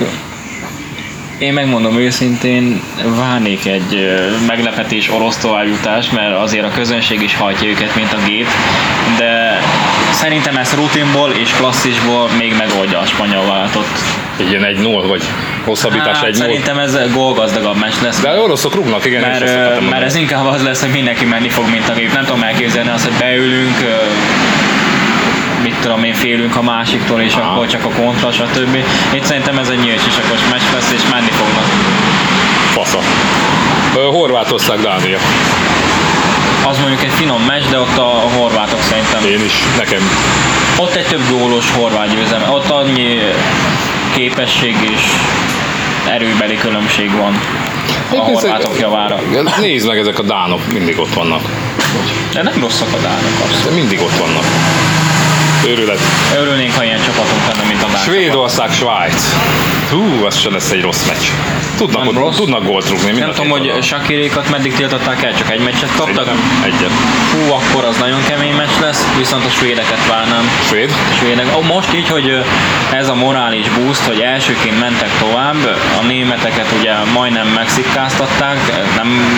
Én megmondom őszintén, várnék egy meglepetés orosz továbbjutást, mert azért a közönség is hajtja őket, mint a gép, de szerintem ezt rutinból és klasszisból még megoldja a spanyol váltott. Egy ilyen 1-0, vagy hosszabbítás Hát, 1-0. szerintem ez gólgazdagabb meccs lesz. De oroszok rúgnak, igen, Mert, mert ez inkább az lesz, hogy mindenki menni fog, mint a gép. Nem tudom elképzelni azt, hogy beülünk, mit tudom én, félünk a másiktól, és Aha. akkor csak a kontra, stb. Itt szerintem ez egy nyílt sisakos meccs lesz, és menni fognak. Fasza. Horvátország, Dánia. Az mondjuk egy finom meccs, de ott a horvátok szerintem. Én is, nekem. Ott egy több gólos horvát győzelme. Ott annyi képesség és erőbeli különbség van a horvátok javára. Nézd meg, ezek a dánok mindig ott vannak. De nem rosszak a dánok abszolút. De mindig ott vannak. Őrület. Örülnénk, ha ilyen csapatunk lenne, mint a dán. Svédország, Svájc. Hú, az se lesz egy rossz meccs. Tudnak, Nem ott, rossz. tudnak gólt rúgni. Nem a tudom, hogy. Sakirékat meddig tiltották el, csak egy meccset kaptak. Szerintem Egyet. Hú, akkor az nagyon kemény meccs lesz, viszont a svédeket várnám. Svéd? Svédek. Ó, Most így, hogy ez a morális boost, hogy elsőként mentek tovább, a németeket ugye majdnem megszikkáztatták, nem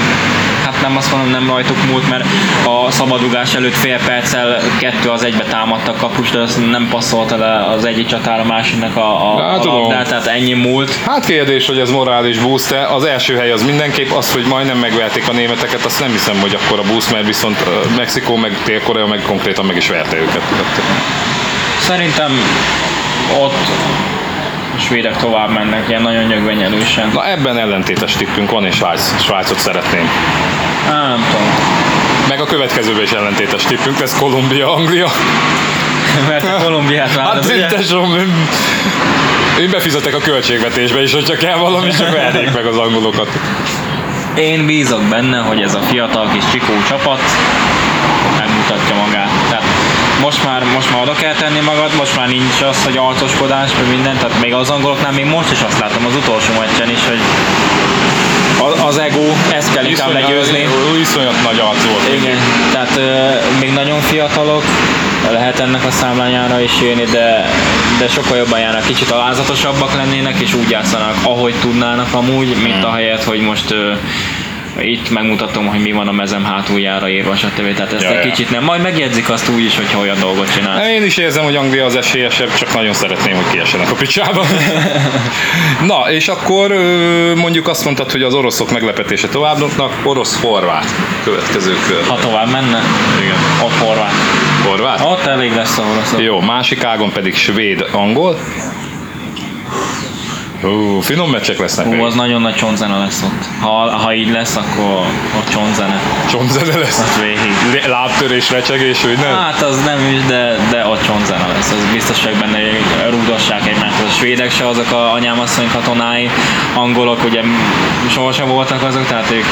hát nem azt mondom, nem rajtuk múlt, mert a szabadugás előtt fél perccel kettő az egybe támadtak kapus, de azt nem passzolta le az egyik csatára a másiknak a, a, Hát, a labdát, tehát ennyi múlt. Hát kérdés, hogy ez morális boost -e. Az első hely az mindenképp, az, hogy majdnem megverték a németeket, azt nem hiszem, hogy akkor a boost, mert viszont Mexikó meg Dél-Korea meg konkrétan meg is verte őket. Szerintem ott svédek tovább mennek, ilyen nagyon nyögvenyelősen. Na ebben ellentétes tippünk van, és Svájc, Svájcot szeretném. Á, nem tudom. Meg a következőben is ellentétes tippünk lesz Kolumbia, Anglia. Mert a Kolumbiát Hát várod, ugye? szintesom, én, én befizetek a költségvetésbe is, hogyha kell valami, csak verjék meg az angolokat. Én bízok benne, hogy ez a fiatal kis csikó csapat megmutatja magát. Tehát most már, most már oda kell tenni magad, most már nincs az, hogy arcoskodás, vagy minden, tehát még az angoloknál még most is azt látom az utolsó meccsen is, hogy a- az ego, ezt kell inkább legyőzni. Iszonyat nagy arc volt. Igen, tehát ö, még nagyon fiatalok, lehet ennek a számlányára is jönni, de, de sokkal jobban járnak, kicsit alázatosabbak lennének, és úgy játszanak, ahogy tudnának amúgy, mint a helyet, hogy most ö, itt megmutatom, hogy mi van a mezem hátuljára írva, stb. Tehát ezt Ja, egy ja. kicsit nem, majd megjegyzik azt úgy is, hogyha olyan dolgot csinál. Én is érzem, hogy Anglia az esélyesebb, csak nagyon szeretném, hogy kiessenek a picsába. Na, és akkor mondjuk azt mondtad, hogy az oroszok meglepetése tovább dobnak, orosz-horvát következő kör. Ha tovább menne, Igen. ott horvát. Horvát? Ott elég lesz a oroszok. Jó, másik ágon pedig svéd-angol. Hú, finom meccsek lesznek. Hú, még. az nagyon nagy csontzene lesz ott. Ha, ha így lesz, akkor ott csontzene. Csontzene lesz. Ott végig. Lábtörés, recsegés, hogy nem? Hát az nem is, de, de ott csontzene lesz. Az biztos, hogy benne rúgassák egymást. A svédek se azok a anyámasszony katonái, angolok ugye sohasem voltak azok, tehát ők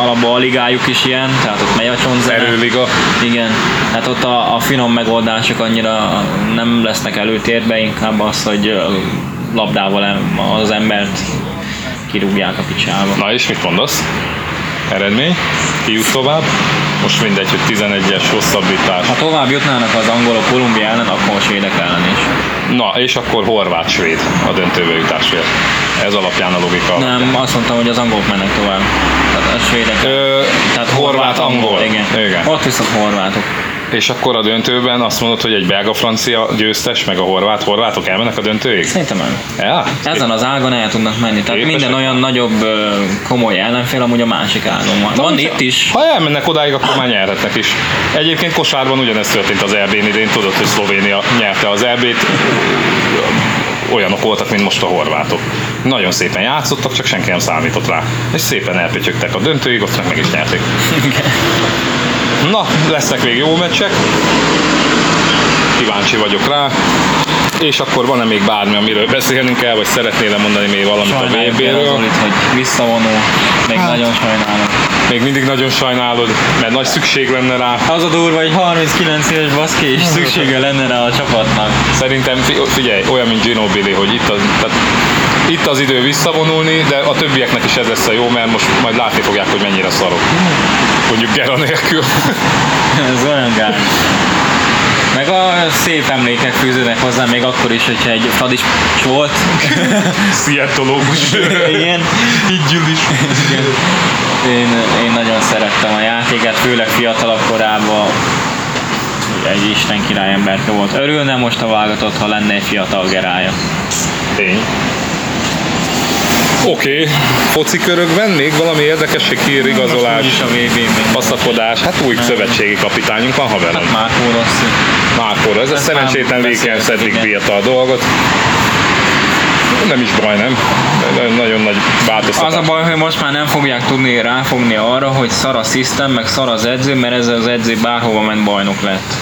alapból a ligájuk is ilyen, tehát ott megy a csontzene. Erőliga. Igen, hát ott a, a finom megoldások annyira nem lesznek előtérbe, inkább az, hogy labdával az embert kirúgják a picsába. Na és mit mondasz? Eredmény? Ki jut tovább? Most mindegy, hogy 11-es hosszabbítás. Ha tovább jutnának az angolok Kolumbia ellen, akkor a svédek ellen is. Na, és akkor horvát-svéd a döntőbe jutásért. Ez alapján a logika. Nem, azt mondtam, hogy az angolok mennek tovább. Tehát a svédek. Ö, Tehát horvát-angol. Igen. Igen. Ott viszont horvátok. És akkor a döntőben azt mondod, hogy egy belga-francia győztes, meg a horvát, horvátok elmennek a döntőig? Szerintem nem. Ja? Ezen az ágon el tudnak menni. Tehát Képesek? minden olyan nagyobb komoly ellenfél amúgy a másik ágon van. Van itt is. Ha elmennek odáig, akkor már nyerhetnek is. Egyébként kosárban ugyanezt történt az EB-n idén, tudod, hogy Szlovénia nyerte az EB-t, olyanok voltak, mint most a horvátok. Nagyon szépen játszottak, csak senki nem számított rá. És szépen elpötyögtek a döntőig, ott meg meg is nyerték. Na, lesznek még jó meccsek. Kíváncsi vagyok rá. És akkor van-e még bármi, amiről beszélnünk kell, vagy szeretnél mondani még valamit a Sajnáljuk VB-ről? Zolit, hogy visszavonul. Még Hát. nagyon sajnálom. Még mindig nagyon sajnálod, mert nagy szükség lenne rá. Az a durva, hogy 39 éves baszki, és szüksége lenne rá a csapatnak. Szerintem fi- figyelj, olyan, mint Ginobili, hogy itt az, tehát itt az idő visszavonulni, de a többieknek is ez lesz a jó, mert most majd látni fogják, hogy mennyire szarok. Mondjuk Gera nélkül. Ez olyan gáz. Meg a szép emlékek fűződnek hozzá, még akkor is, hogyha egy Fadis volt. Szientológus. Igen. Így is. Igen. Én, én nagyon szerettem a játékát, főleg fiatalabb korában. Egy Isten király emberke volt. Örülne most a válogatott, ha lenne egy fiatal gerája. Tény. Oké, okay. foci körökben még valami érdekesség, vb még. passzakodás, hát új szövetségi kapitányunk van haverom. Márkó Rossi. Márkor, ez a szerencsétlen igen. bírta a dolgot. Nem is baj, nem? Nagyon- Nagyon nagy változtatás. Az a baj, hogy most már nem fogják tudni ráfogni arra, hogy szar a system, meg szar az edző, mert ez az edző bárhova ment bajnok lett.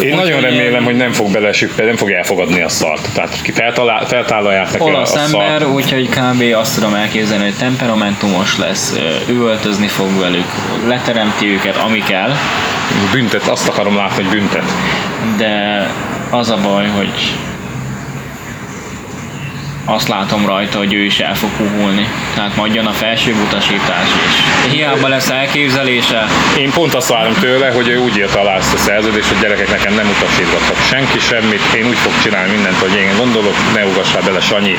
Én nagyon remélem, hogy nem fog belesük, nem fog elfogadni a szart. Tehát ki feltalál, feltállalják neki a, a ember, szart. úgyhogy kb. azt tudom elképzelni, hogy temperamentumos lesz, ö, üvöltözni fog velük, leteremti őket, ami kell, Büntet, azt akarom látni, hogy büntet. de az a baj, hogy azt látom rajta, hogy ő is el fog puhulni. Tehát majd jön a felső utasítás is. Hiába lesz elképzelése, Én pont azt várom tőle, hogy ő úgy írta alá ezt a szerződést, hogy gyerekek nekem nem utasítgatok senki semmit, én úgy fog csinálni mindent, hogy én gondolok, ne ugassál bele Sanyi.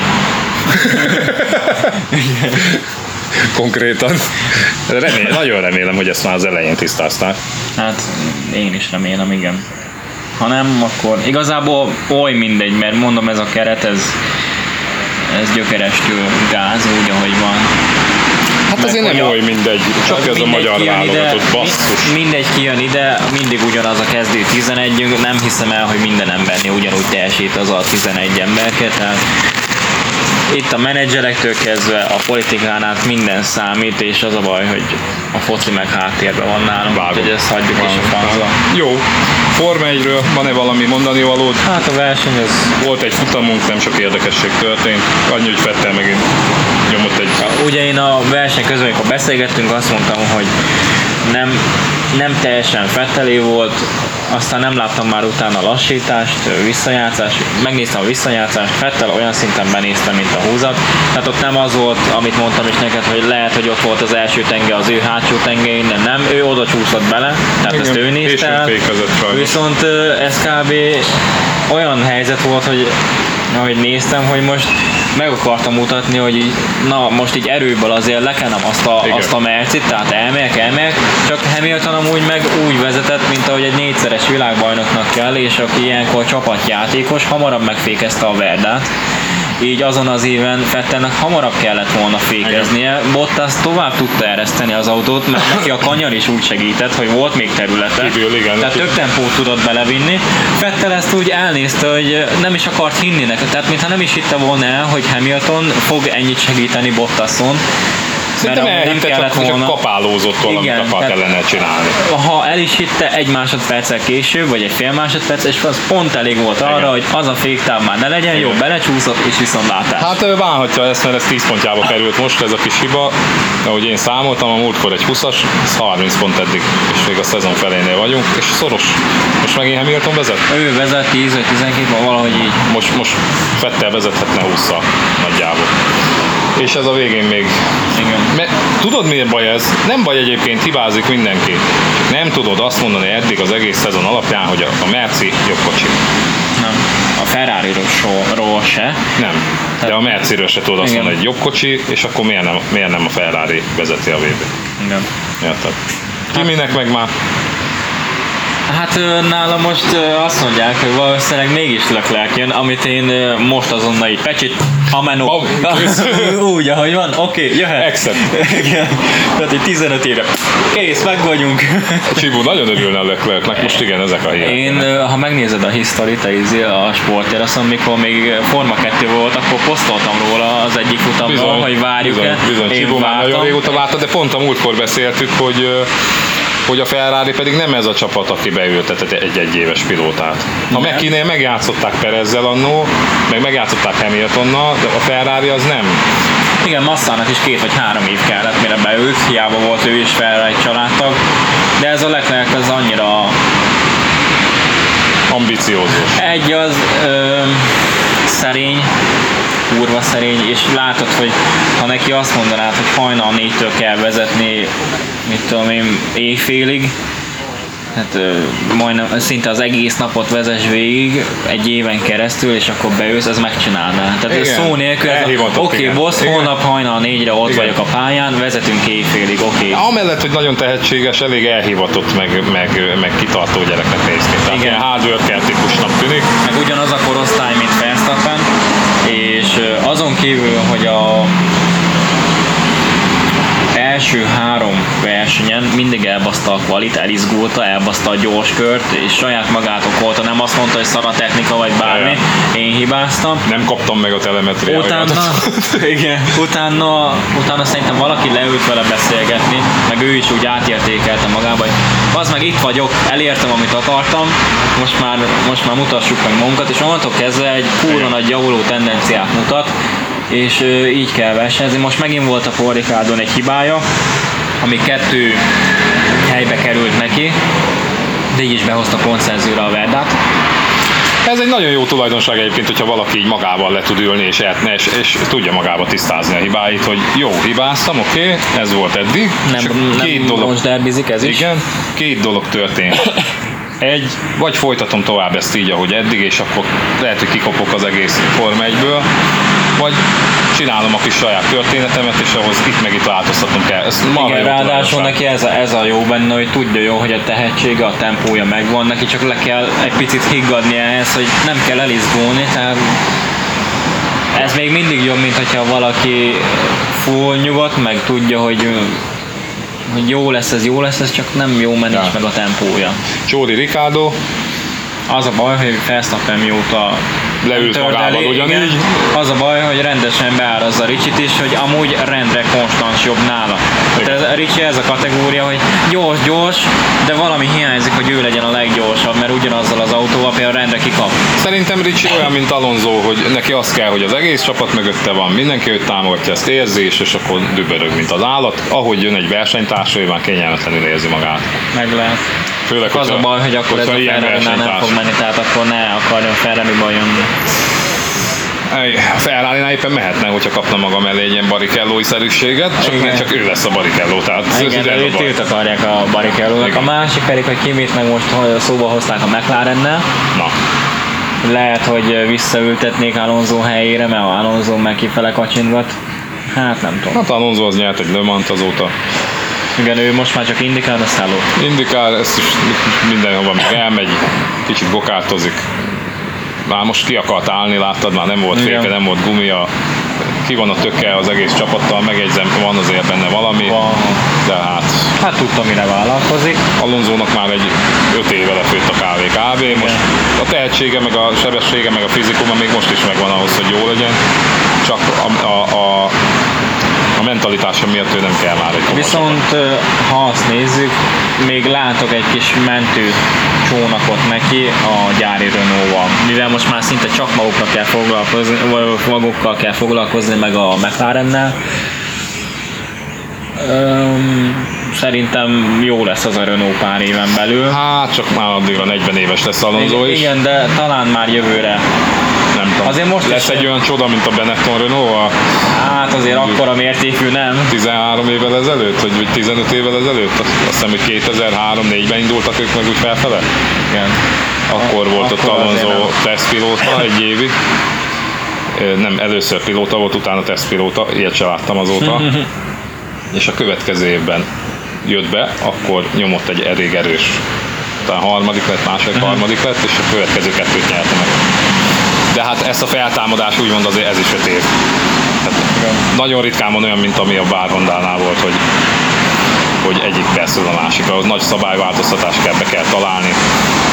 konkrétan. Remél, nagyon remélem, hogy ezt már az elején tisztázták. Hát én is remélem, igen. Ha nem, akkor igazából oly mindegy, mert mondom ez a keret, ez, ez gyökerestül gáz, úgy ahogy van. Hát Meg azért nem oly mindegy, csak ez a magyar válogatott basszus. Mindegy kijön ide, mindig ugyanaz a kezdő 11 nem hiszem el, hogy minden embernél ugyanúgy teljesít az a 11 emberke, tehát itt a menedzserektől kezdve a politikán át minden számít, és az a baj, hogy a foci meg háttérben van nálunk, Vágom. úgyhogy ezt hagyjuk is a francba. Jó, Forma 1-ről van-e valami mondani valód? Hát a verseny az Volt egy futamunk, nem sok érdekesség történt. Annyi, hogy Fettel megint nyomott egy... Ugye én a verseny közben, amikor beszélgettünk, azt mondtam, hogy nem, nem teljesen Fettelé volt, aztán nem láttam már utána lassítást, visszajátszást, megnéztem a visszajátszást, Fettel olyan szinten benéztem, mint a húzat, tehát ott nem az volt, amit mondtam is neked, hogy lehet, hogy ott volt az első tenge az ő hátsó tengelyén, de nem, ő oda csúszott bele, tehát Igen, ezt ő nézte el. Viszont ez kb. olyan helyzet volt, hogy ahogy néztem, hogy most meg akartam mutatni, hogy így, na most így erőből azért lekenem azt a, Igen. azt a mercit, tehát elmegyek, elmegyek, csak Hamilton amúgy meg úgy vezetett, mint ahogy egy négyszeres világbajnoknak kell, és aki ilyenkor csapatjátékos, hamarabb megfékezte a Verdát. Így azon az éven Fettelnek hamarabb kellett volna fékeznie. Bottas tovább tudta ereszteni az autót, mert neki a kanyar is úgy segített, hogy volt még területe. Kívül, igen. Tehát több tempót tudott belevinni. Fettel ezt úgy elnézte, hogy nem is akart hinni neki, tehát mintha nem is hitte volna el, hogy Hamilton fog ennyit segíteni Bottason. Szerintem amúgy elhitte, csak, csak kapálózott valamit Igen, akart tehát- ellene csinálni. Ha el is hitte egy másodperccel később, vagy egy fél másodperc, és az pont elég volt arra, Igen. hogy az a féktáv már ne legyen, jó, belecsúszott, és viszont látás. Hát ő bánhatja ezt, mert ez 10 pontjába került most ez a kis hiba. Ahogy én számoltam, a múltkor egy 20-as, ez 30 pont eddig, és még a szezon felénél vagyunk, és szoros. Most megint Hamilton vezet? Ő vezet 10 vagy 12, vagy valahogy így. Most, most Fettel vezethetne 20 nagyjából. És ez a végén még... Igen. Mert tudod miért baj ez? Nem baj egyébként, hibázik mindenki. Nem tudod azt mondani eddig az egész szezon alapján, hogy a, a Merci jobb kocsi. Nem. A Ferrari-ról se. Nem. De a Merciről se tudod azt Igen. mondani, hogy jobb kocsi, és akkor miért nem, miért nem a Ferrari vezeti a VB-t? Igen. Érted? Kiminek meg már Hát ö, nála most azt mondják, hogy valószínűleg mégis Leclerc jön, amit én most azonnal így pecsit, kész. Úgy, ahogy van, oké, okay, jöhet. Accept. Igen. Tehát egy 15 éve. Kész, meg vagyunk. Csibu nagyon örülne a Leclercnek, most igen, ezek a hírek. Én, ha megnézed a hisztorit, a, a sportteraszon, mikor még Forma 2 volt, akkor posztoltam róla az egyik futamról, hogy várjuk-e. bizony, bizony. Én Csibu már nagyon régóta várta, de pont a múltkor beszéltük, hogy hogy a Ferrari pedig nem ez a csapat, aki beültetett egy-egy éves pilótát. Ha McKinney megjátszották Perezzel annó, meg megjátszották Hamiltonnal, de a Ferrari az nem. Igen, Massának is két vagy három év kellett, mire beült, hiába volt ő is egy családtag, de ez a Leclerc az annyira ambiciózus. egy az ö, szerény, kurva szerény, és látod, hogy ha neki azt mondanád, hogy hajnal négytől kell vezetni, mit tudom én, éjfélig, hát majdnem szinte az egész napot vezess végig egy éven keresztül, és akkor beülsz, ez megcsinálná. Tehát ez Igen. szó nélkül, ez a- Elhivatott, oké, igen. boss, Igen. holnap hajnal négyre ott Igen. vagyok a pályán, vezetünk éjfélig, oké. Amellett, hogy nagyon tehetséges, elég elhivatott, meg, meg, meg kitartó gyereknek néz ki. Tehát Igen. ilyen hardworker típusnak tűnik. meg ugyanaz a korosztály, mint Verstappen, és azon kívül, hogy a első három versenyen mindig elbaszta a kvalit, elizgulta, elbaszta a gyorskört, és saját magát okolta, nem azt mondta, hogy szar a technika, vagy bármi, én hibáztam. Nem kaptam meg a telemetriát. Utána, igen, utána, utána szerintem valaki leült vele beszélgetni, meg ő is úgy átértékelte magába, hogy az meg itt vagyok, elértem, amit akartam, most már, most már mutassuk meg magunkat, és onnantól kezdve egy kurva nagy javuló tendenciát mutat, és így kell versenyezni. Most megint volt a Ricardon egy hibája, ami kettő helybe került neki, de így is behozta pontszerzőre a Verdát. Ez egy nagyon jó tulajdonság egyébként, hogyha valaki így magával le tud ülni, és, el, és, és tudja magába tisztázni a hibáit, hogy jó, hibáztam, oké, okay, ez volt eddig. Nem, csak két nem dolog, most derbizik ez is. igen, két dolog történt. Egy, vagy folytatom tovább ezt így, ahogy eddig, és akkor lehet, hogy kikopok az egész Forma 1-ből, vagy csinálom a kis saját történetemet, és ahhoz itt meg itt változtatnom kell. Ez Igen, ráadásul neki ez a, ez a jó benne, hogy tudja jó, hogy a tehetsége, a tempója megvan, neki csak le kell egy picit higgadni ehhez, hogy nem kell elizgulni, tehát ez még mindig jobb, mint hogyha valaki full nyugodt, meg tudja, hogy, hogy jó lesz ez, jó lesz ez, csak nem jó, nincs Ja. meg a tempója. Csóri Ricardo, Az a baj, hogy Verstappen mióta Leült magával ugyanígy. Az a baj, hogy rendesen beárazza Ricsit is, hogy amúgy rendre konstans jobb nála. Tehát ez, Ricsi ez a kategória, hogy gyors, gyors, de valami hiányzik, hogy ő legyen a leggyorsabb, mert ugyanazzal az autóval például rendre kikap. Szerintem Ricsi olyan, mint Alonso, hogy neki az kell, hogy az egész csapat mögötte van, mindenki őt támogatja, ezt érzi, és, és akkor dübörög, mint az állat. Ahogy jön egy versenytársa, ő már kényelmetlenül érzi magát. Meg lehet. Főleg, Az a baj, hogy akkor ez a ferrari már nem fog menni, tehát akkor ne akarjon Ferrari-ba jönni. A ferrari éppen mehetne, hogyha kapna maga mellé egy ilyen barikellói szerűséget, csak, Igen. csak ő lesz a barikelló, tehát Igen, ez őt őt akarják a barikellónak. A másik pedig, hogy Kimit meg most szóba hozták a McLarennel, Na, Lehet, hogy visszaültetnék Alonso helyére, mert Alonso meg kifele kacsintgat. Hát nem tudom. hát Alonso az nyert egy Le Mans azóta. Igen, ő most már csak indikál, a szálló. Indikál, ezt is mindenhova még elmegy, kicsit gokártozik. Már most ki akart állni, láttad, már nem volt féke, nem volt gumia. Ki van a töke az egész csapattal, megjegyzem, van azért benne valami, Van. de hát Hát tudtam, mire vállalkozik. Alonzónak már egy 5 éve lefőtt a kávé kb. Most a tehetsége, meg a sebessége, meg a fizikuma még most is megvan ahhoz, hogy jó legyen. Csak a, a, a, a mentalitása miatt ő nem kell már egy Viszont ö, ha azt nézzük, még látok egy kis mentő csónakot neki a gyári Renault-val. Mivel most már szinte csak magukra kell foglalkozni, vagy magukkal kell foglalkozni, meg a McLarennel. Öm, szerintem jó lesz az a Renault pár éven belül. Hát csak már addigra 40 éves lesz Alonso is. Igen, de talán már jövőre. Nem tudom. Azért most lesz egy olyan csoda, mint a Benetton Renault a Hát azért akkora mértékű nem. 13 évvel ezelőtt, vagy vagy 15 évvel ezelőtt. Azt hiszem, hogy 2003-4-ben indultak ők meg úgy felfele. Igen. Akkor volt ott Akkor azért Alonso tesztpilóta egy évig. Nem, először pilóta volt, utána tesztpilóta, ilyet se láttam azóta. És a következő évben jött be, akkor nyomott egy elég erős, talán harmadik lett, második, harmadik lett, és a következő kettőt nyerte meg. De hát ezt a feltámadás úgymond azért ez is öt év. Tehát nagyon ritkán van olyan, mint ami a Bár Hondánál volt, hogy hogy egyik percről a másikra, az nagy szabályváltoztatás kell, be kell találni,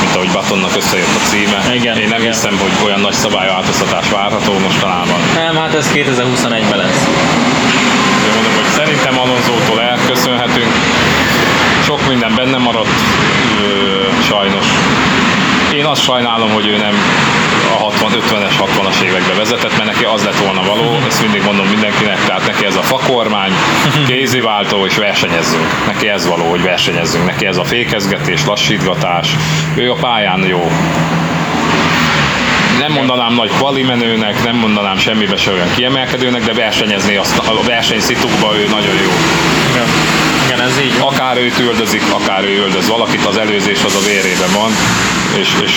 mint ahogy Batonnak összejött a címe. Igen, Én nem igen. hiszem, hogy olyan nagy szabályváltoztatás várható mostanában. Nem, hát ez 2021-ben lesz. Én mondom, hogy szerintem Alonzótól elköszönhetünk. Sok minden benne maradt, ö, sajnos. Én azt sajnálom, hogy ő nem a 60, 50-es, 60-as évekbe vezetett, mert neki az lett volna való, ezt mindig mondom mindenkinek, tehát neki ez a fakormány, kéziváltó és versenyezzünk. Neki ez való, hogy versenyezzünk. Neki ez a fékezgetés, lassítgatás. Ő a pályán jó. Nem mondanám nagy kvalimenőnek, nem mondanám semmibe se olyan kiemelkedőnek, de versenyezni azt, a versenyszitukban ő nagyon jó. Igen, Igen ez így. Akár őt üldözik, akár ő üldöz valakit, az előzés az a vérében van, és, és,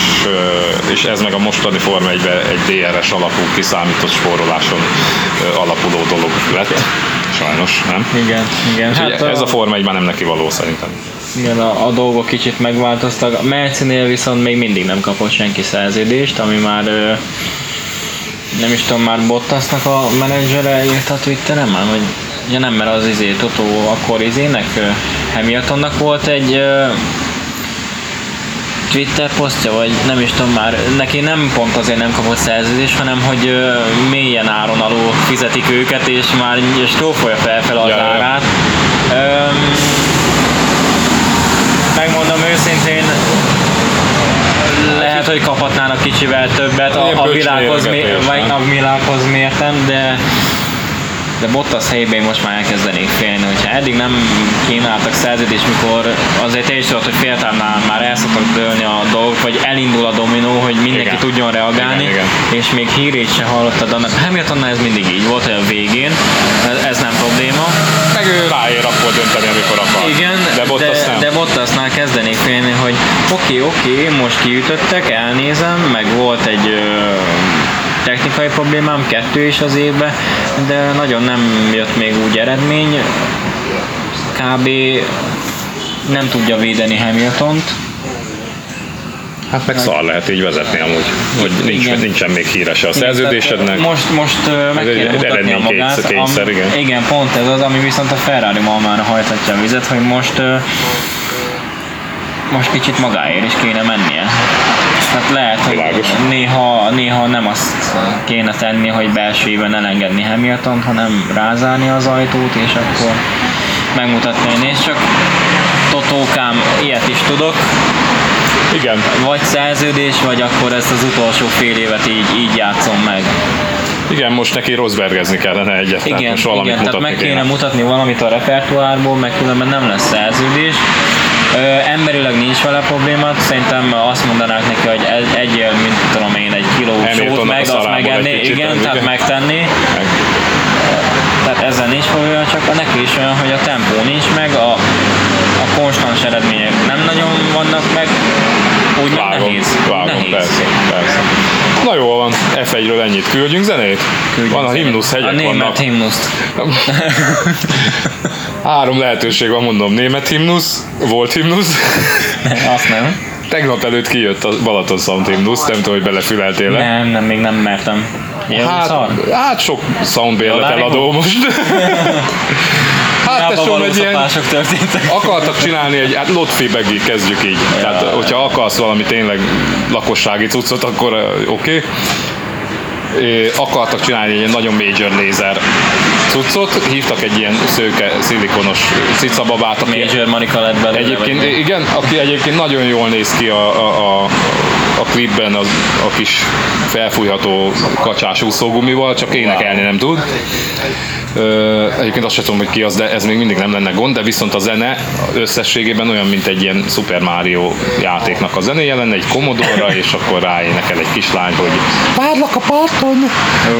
és ez meg a mostani Forma 1 egy DRS alapú kiszámított spóroláson alapuló dolog lett. Sajnos, nem? Igen, igen. Hát ez a, Forma 1 már nem neki való szerintem. igen, a, a dolgok kicsit megváltoztak. A Mercinél viszont még mindig nem kapott senki szerződést, ami már ö, nem is tudom, már Bottasnak a menedzsere írt a Twitteren már, hogy ja nem, mert az izé, Toto akkor izének, Hamiltonnak volt egy ö, Twitter posztja, vagy nem is tudom már, neki nem pont azért nem kapott szerződést, hanem hogy ö, mélyen áron alul fizetik őket, és már strófolja felfel az Ja, árát. Öm, megmondom őszintén, lehet, hogy kaphatnának kicsivel többet a, a világhoz, pöcsmérgetés, vagy a világhoz mérten, de de Bottas helyében én most már elkezdenék félni, hogyha eddig nem kínáltak szerződést, mikor azért te is tudod, hogy féltávnál már el szoktak dőlni a dolgok, vagy elindul a dominó, hogy mindenki Igen. tudjon reagálni, Igen, igen. és még hírét se hallottad annak. Hamiltonnál ez mindig így volt, hogy a végén, ez, nem probléma. Meg ő ráér akkor dönteni, amikor akar. Igen, de Bottas de, nem. de Bottasnál kezdenék félni, hogy oké, oké, most kiütöttek, elnézem, meg volt egy ö, technikai problémám, kettő is az évben, de nagyon nem jött még úgy eredmény. Kb. nem tudja védeni Hamiltont, Hát meg szar lehet így vezetni amúgy, hogy nincs, Igen. nincsen még híres a szerződésednek. Most, most meg kéne mutatni a magát. kényszer, Am- igen. igen, pont ez az, ami viszont a Ferrari malmára hajtatja a vizet, hogy most most kicsit magáért is kéne mennie. Tehát lehet, hogy Világos. néha, néha nem azt kéne tenni, hogy belső éven elengedni Hamilton, hanem rázálni az ajtót, és akkor megmutatni, hogy nézd csak, Totókám, ilyet is tudok, Igen, vagy szerződés, vagy akkor ezt az utolsó fél évet így, így játszom meg. igen, most neki Rosbergezni kellene egyet, tehát Igen, most valamit igen tehát meg kéne mutatni valamit a repertoárból, meg különben nem lesz szerződés. Ö, emberileg nincs vele probléma, szerintem azt mondanák neki, hogy egy, egyél, mint tudom én, egy kiló sót meg, azt kicsit, igen, igen. tehát megtenni. Meg. Tehát ezzel nincs probléma, csak a neki is olyan, hogy a tempó nincs meg, a, a konstans eredmények nem nagyon vannak meg, úgy Vágom, nehéz. vágom, nehéz. persze, persze. Na jól van, F1-ről ennyit. Küldjünk zenét? Küldjünk van a himnusz hegyek A német vannak. himnuszt. Három lehetőség van, mondom. Német himnusz, volt himnusz. Azt nem. Tegnap előtt kijött a Balaton Sound himnusz, nem tudom, hogy belefüleltél-e. Nem, nem, még nem mertem. Jó, Hát, szar? hát sok soundbérlet Jolári eladó most. hát tesóm, egy ilyen, történtek. akartak csinálni egy, hát lotfibegi kezdjük így. Tehát, hogyha akarsz valami tényleg lakossági cuccot, akkor oké. Okay. Akartak csinálni egy nagyon major lézer cuccot, hívtak egy ilyen szőke, szilikonos cicababát, aki Major Monica lett belőle. Egyébként igen, aki egyébként nagyon jól néz ki a, a, a, a klipben a, a kis felfújható kacsás úszógumival, csak énekelni nem tud. Ö, egyébként azt sem tudom, hogy ki az, de ez még mindig nem lenne gond, de viszont a zene összességében olyan, mint egy ilyen Super Mario játéknak a zenéje lenne, egy komodorra, és akkor ráénekel egy kislány, hogy várlak a parton,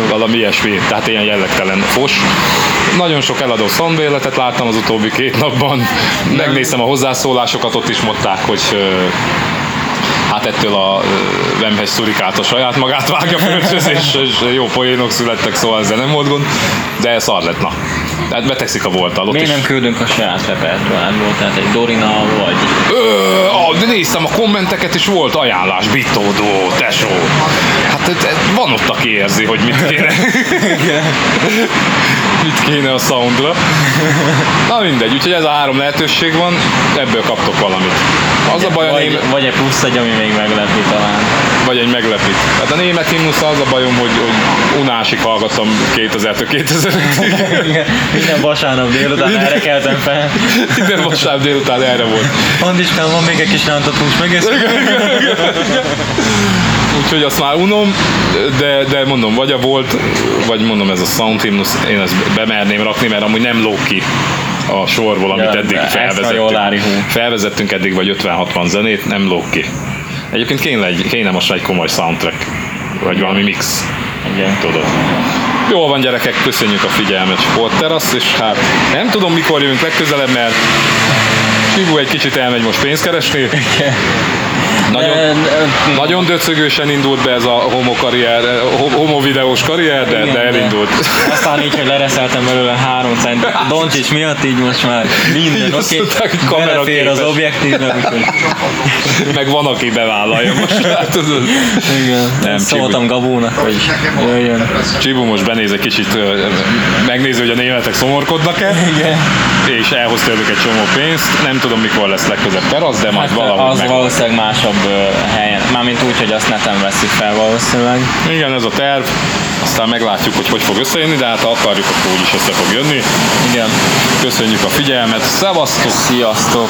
valami ilyesmi, tehát ilyen jellegtelen fos. Nagyon sok eladó szondbérletet láttam az utóbbi két napban, megnéztem a hozzászólásokat, ott is mondták, hogy hát ettől a Vemhes szurikát a saját magát vágja földhöz, és, és jó poénok születtek, szóval ezzel nem volt gond, de szar lett, na. Tehát betegszik a voltal, ott Miért is. nem küldünk a saját repertoárból, tehát egy Dorina vagy... Ö, ah, de néztem a kommenteket, és volt ajánlás, bitódó, tesó. Hát ez- ez- van ott, aki érzi, hogy mit kéne. mit kéne a soundra. Na mindegy, úgyhogy ez a három lehetőség van, ebből kaptok valamit. Az a baj a Vagy, német, vagy egy plusz egy, ami még meglepi talán. vagy egy meglepít. Hát a német himnusz az a bajom, hogy, hogy unásig hallgattam 2000-től 2005-ig. Minden vasárnap délután erre keltem fel. Minden vasárnap délután erre volt. Andiskám, van még egy kis rántott hús, meg Úgyhogy azt már unom, de, de mondom, vagy a volt, vagy mondom ez a sound hymnus, én ezt bemerném rakni, mert amúgy nem lóg ki a sorból, amit Ja, eddig felvezettünk. Felvezettünk eddig vagy 50-60 zenét, nem lóg ki. Egyébként kéne, egy, kéne most egy komoly soundtrack, vagy valami mix, Igen. tudod. Jól van gyerekek, köszönjük a figyelmet Sportterasz, és hát nem tudom mikor jövünk legközelebb, mert Sibu egy kicsit elmegy most pénzt keresni. Nagyon, De- de- nagyon döcögősen indult be ez a homo, karrier, ho- homo videós karrier, de, Igen, de de- elindult. Aztán így, hogy lereszeltem belőle három cent. Doncsics miatt így most már minden oké. Okay. Belefér az objektívbe, úgyhogy Meg van, aki bevállalja most. Hát, igen. Nem, Szóltam Gabónak, hogy jöjjön. Csibu most benéz egy kicsit, megnézi, hogy a németek szomorkodnak-e, Igen. és elhoz tőlük egy csomó pénzt. Nem tudom, mikor lesz legközebb terasz, de majd Hát valahogy az meg... valószínűleg másabb helyen. Mármint úgy, hogy azt neten veszik fel valószínűleg. Igen, ez a terv. Aztán meglátjuk, hogy hogy fog összejönni, de hát ha akarjuk, akkor úgyis össze fog jönni. Igen. Köszönjük a figyelmet, szevasztok! Sziasztok!